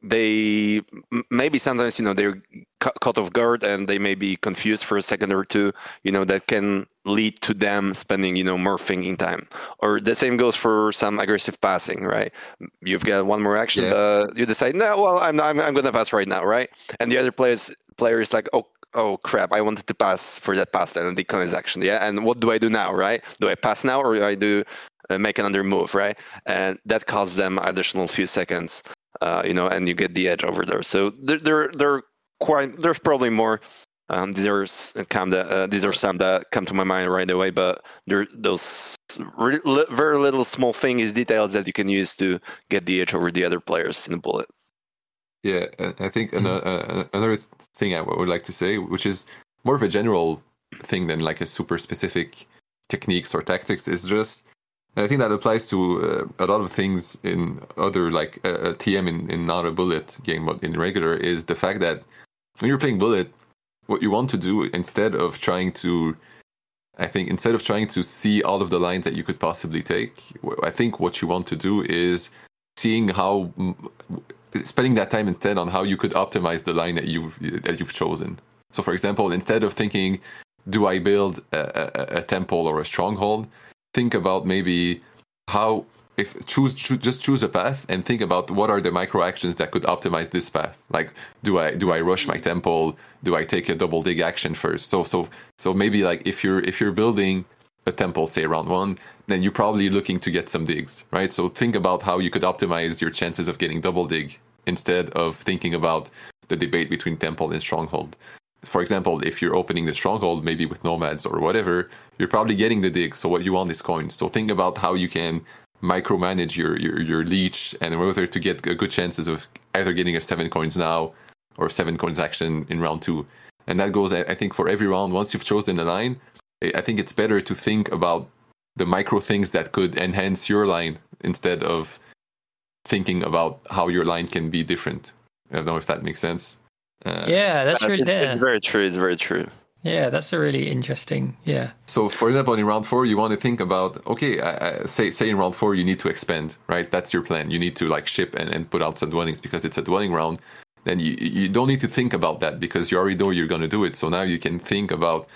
they maybe sometimes you know they're caught off guard and they may be confused for a second or two you know that can lead to them spending you know more thinking time. Or the same goes for some aggressive passing right? You've got one more action yeah. you decide no well i'm I'm, I'm gonna pass right now right? And the other players player is like oh oh crap i wanted to pass for that pass then and the his action yeah? And what do i do now right? Do i pass now or do i do uh, make another move right? And that costs them additional few seconds uh, you know, and you get the edge over there. So there, there, there quite. There's probably more. Um, these are come that uh, these are some that come to my mind right away, but there those re- very little small things, details that you can use to get the edge over the other players in the bullet. Yeah, I think mm-hmm. another, another thing I would like to say, which is more of a general thing than like a super specific techniques or tactics, is just and I think that applies to uh, a lot of things in other like uh, uh TM in, in not a bullet game, but in regular is the fact that when you're playing bullet, what you want to do instead of trying to, I think instead of trying to see all of the lines that you could possibly take, I think what you want to do is seeing how spending that time instead on how you could optimize the line that you've that you've chosen. So, for example, instead of thinking, do I build a, a, a temple or a stronghold? Think about maybe how if choose, choose, just choose a path and think about what are the micro actions that could optimize this path. Like do i do i rush my temple? Do i take a double dig action first? So so so maybe like if you're if you're building a temple say round one then you're probably looking to get some digs right? So think about how you could optimize your chances of getting double dig instead of thinking about the debate between temple and stronghold for example, if you're opening the stronghold, maybe with nomads or whatever, you're probably getting the dig. So what you want is coins. So think about how you can micromanage your your, your leech and whether to get good chances of either getting a seven coins now or seven coins action in round two. And that goes, I think, for every round. Once you've chosen a line, I think it's better to think about the micro things that could enhance your line instead of thinking about how your line can be different. I don't know if that makes sense. Uh, yeah, that's really it's, it's very true. It's very true. Yeah, that's a really interesting. Yeah. So, for example, in round four, you want to think about okay, uh, say say in round four you need to expand, right? That's your plan. You need to like ship and, and put out some dwellings because it's a dwelling round. Then you you don't need to think about that because you already know you're going to do it. So now you can think about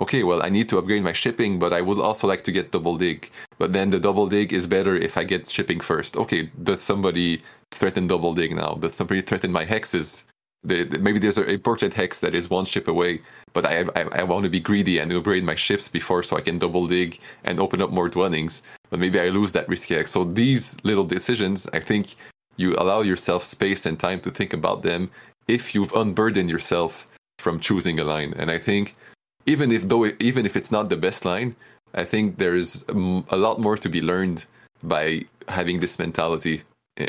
okay, well, I need to upgrade my shipping, but I would also like to get double dig. But then the double dig is better if I get shipping first. Okay, does somebody threaten double dig now? Does somebody threaten my hexes? The, the, maybe there's an important hex that is one ship away, but I, I, I want to be greedy and upgrade my ships before so I can double dig and open up more dwellings. But maybe I lose that risky hex. So these little decisions, I think you allow yourself space and time to think about them if you've unburdened yourself from choosing a line. And I think even if though even if it's not the best line, I think there's a lot more to be learned by having this mentality,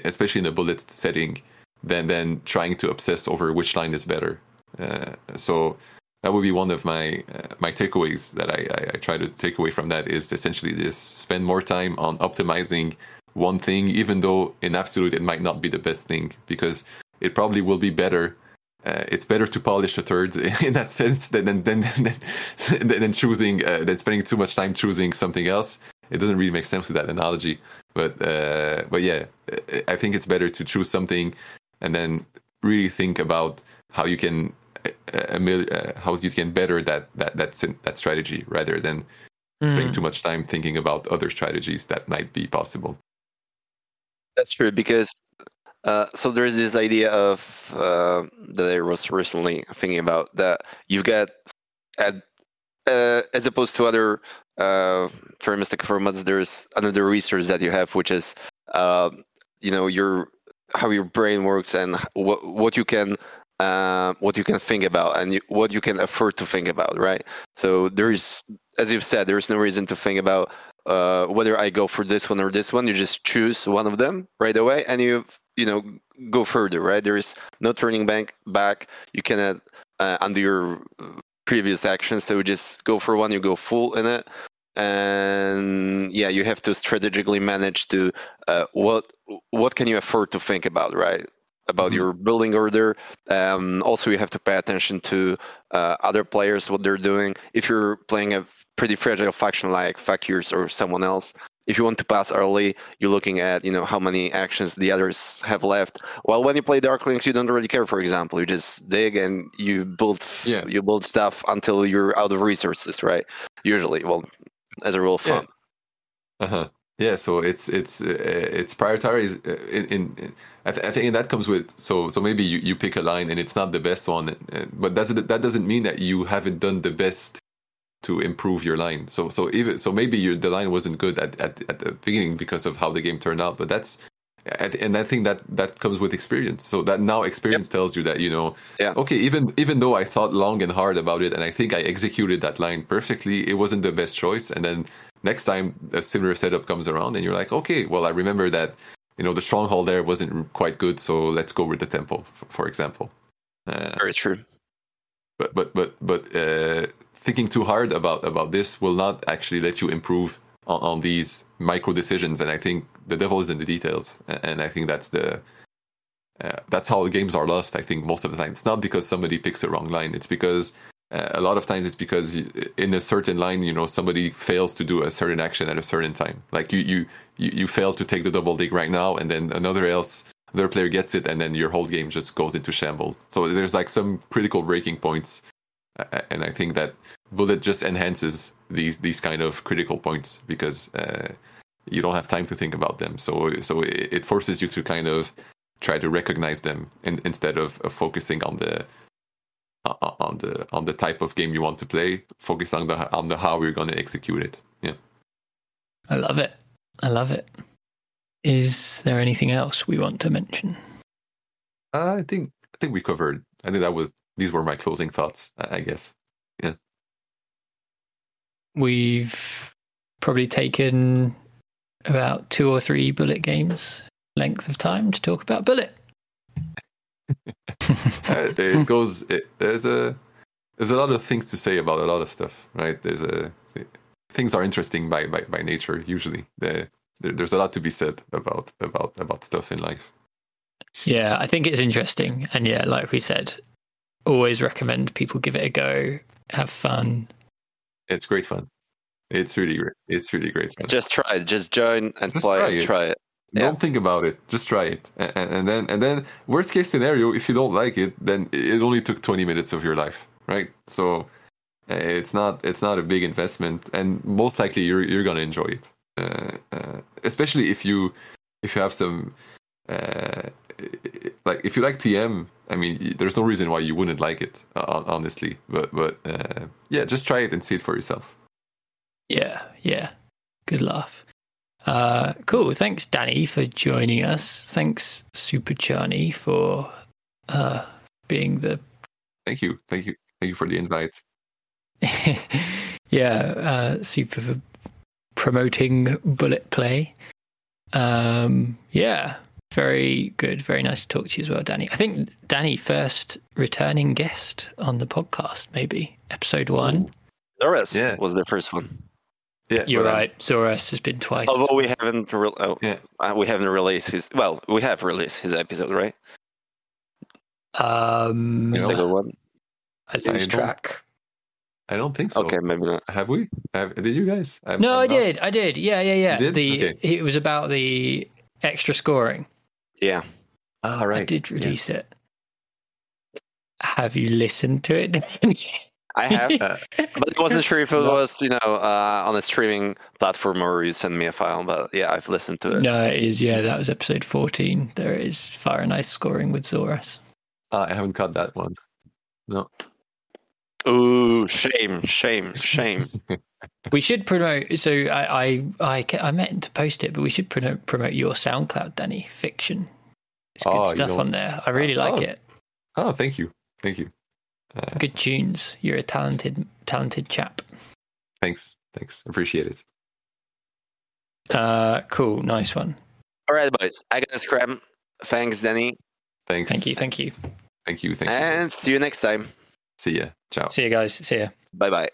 especially in a bullet setting than than trying to obsess over which line is better. Uh, so that would be one of my uh, my takeaways that I, I, I try to take away from that is essentially this: spend more time on optimizing one thing, even though in absolute it might not be the best thing, because it probably will be better. Uh, it's better to polish a third in that sense than than than, than, than choosing uh, than spending too much time choosing something else. It doesn't really make sense with that analogy, but uh, but yeah, I think it's better to choose something and then really think about how you can uh, uh, how you can better that that that that strategy rather than mm. spending too much time thinking about other strategies that might be possible. That's true because uh, so there's this idea of uh, that I was recently thinking about that you've got at, uh, as opposed to other uh, deterministic formats, there's another resource that you have, which is uh, you know your how your brain works and what what you can uh, what you can think about and you, what you can afford to think about, right? So there is, as you've said, there is no reason to think about uh, whether I go for this one or this one. You just choose one of them right away, and you you know go further, right? There is no turning back. Back. You cannot uh, undo your previous actions, so you just go for one. You go full in it, and yeah, you have to strategically manage to uh, what what can you afford to think about, right? about mm-hmm. your building order. Um, also, you have to pay attention to uh, other players, what they're doing. If you're playing a pretty fragile faction like Fakirs or someone else, if you want to pass early, you're looking at you know how many actions the others have left. Well, when you play Darklings, you don't really care. For example, you just dig and you build yeah. you build stuff until you're out of resources, right? Usually, well, as a rule of thumb. Yeah. Uh huh. Yeah, so it's it's uh, it's prioritized uh, in, in I, th- I, think that comes with so so maybe you, you pick a line and it's not the best one, but does it, that doesn't mean that you haven't done the best to improve your line. So so even so maybe your the line wasn't good at, at, at the beginning because of how the game turned out, but that's and I think that that comes with experience. So that now experience yep. tells you that you know, yeah. okay, even even though I thought long and hard about it, and I think I executed that line perfectly, it wasn't the best choice. And then next time a similar setup comes around and you're like okay well i remember that you know the stronghold there wasn't quite good so let's go with the temple for example uh, very true but but but but uh, thinking too hard about about this will not actually let you improve on, on, these micro decisions and i think the devil is in the details and i think that's the uh, that's how games are lost i think most of the time. It's not because somebody picks a wrong line. It's because uh, a lot of times it's because in a certain line you know somebody fails to do a certain action at a certain time. Like you you you, fail to take the double dig right now and then another else another player gets it and then your whole game just goes into shambles. So there's like some critical breaking points and i think that bullet just enhances these these kind of critical points because uh, you don't have time to think about them so so it, forces you to kind of try to recognize them in, instead of, of focusing on the on the on the type of game you want to play. Focus on the on the how you're going to execute it. Yeah, I love it. I love it. Is there anything else we want to mention? Uh, I think I think we covered. I think that was these were my closing thoughts. I guess. Yeah. We've probably taken about two or three bullet games length of time to talk about bullet. uh, it goes. It, there's a there's a lot of things to say about a lot of stuff, right? There's a things are interesting by by, by nature. Usually, there, there's a lot to be said about about about stuff in life. Yeah, I think it's interesting, and yeah, like we said, always recommend people give it a go, have fun. It's great fun. It's really great. It's really great. Just try it. Just join and just play try it. Try it. Don't think about it. Just try it, and, and, then and then worst case scenario, if you don't like it, then it only took twenty minutes of your life, right? So eh, it's not it's not a big investment, and most likely you're you're gonna enjoy it, uh, uh, especially if you if you have some uh, like if you like TM. I mean, there's no reason why you wouldn't like it, honestly. But but uh, yeah, just try it and see it for yourself. Yeah, yeah, good laugh. Uh, cool. Thanks, Danny, for joining us. Thanks, Super Chani, for uh, being the. Thank you. Thank you. Thank you for the invite. yeah, uh, super for promoting bullet play. Um, yeah. Very good. Very nice to talk to you as well, Danny. I think Danny, first returning guest on the podcast, maybe episode one. Doris Yeah. was the first one. Yeah, You're but I'm- right. Zoras has been twice. Although we haven't, re- oh, Yeah. uh, we haven't released his. Well, we have released his episode, right? Um, The You second one. I lose I track. I don't think so. Okay, maybe not. Have we? Have, did you guys? I'm, No, I'm I not- did. I did. Yeah, yeah, yeah. You did? The Okay. it was about the extra scoring. Yeah. Ah, right. I did Yeah. release it. Have you listened to it? I have, Uh, but I wasn't sure if it was, you know, uh, on a streaming platform or you send me a file. But yeah, I've listened to it. no, it is. Yeah, that was episode fourteen. There is fire and ice scoring with Zoras. ah, I haven't caught that one. No. Ooh, shame, shame, shame. We should promote. So I, I, I, I meant to post it, but we should promote promote your SoundCloud, Danny. fiktion. It's good Oh, stuff don't- on there. I really like Oh. it. Oh, thank you. Thank you. Uh, Good tunes. You're a talented, talented chap. thanks. Thanks. Appreciate it. Uh, cool. Nice one. All right, boys. I got to scram. Thanks, Danny. Thanks. Thank you. Thank you. Thank you. Thank you. And see you next time. See ya. Ciao. See you guys. See ya. Bye bye.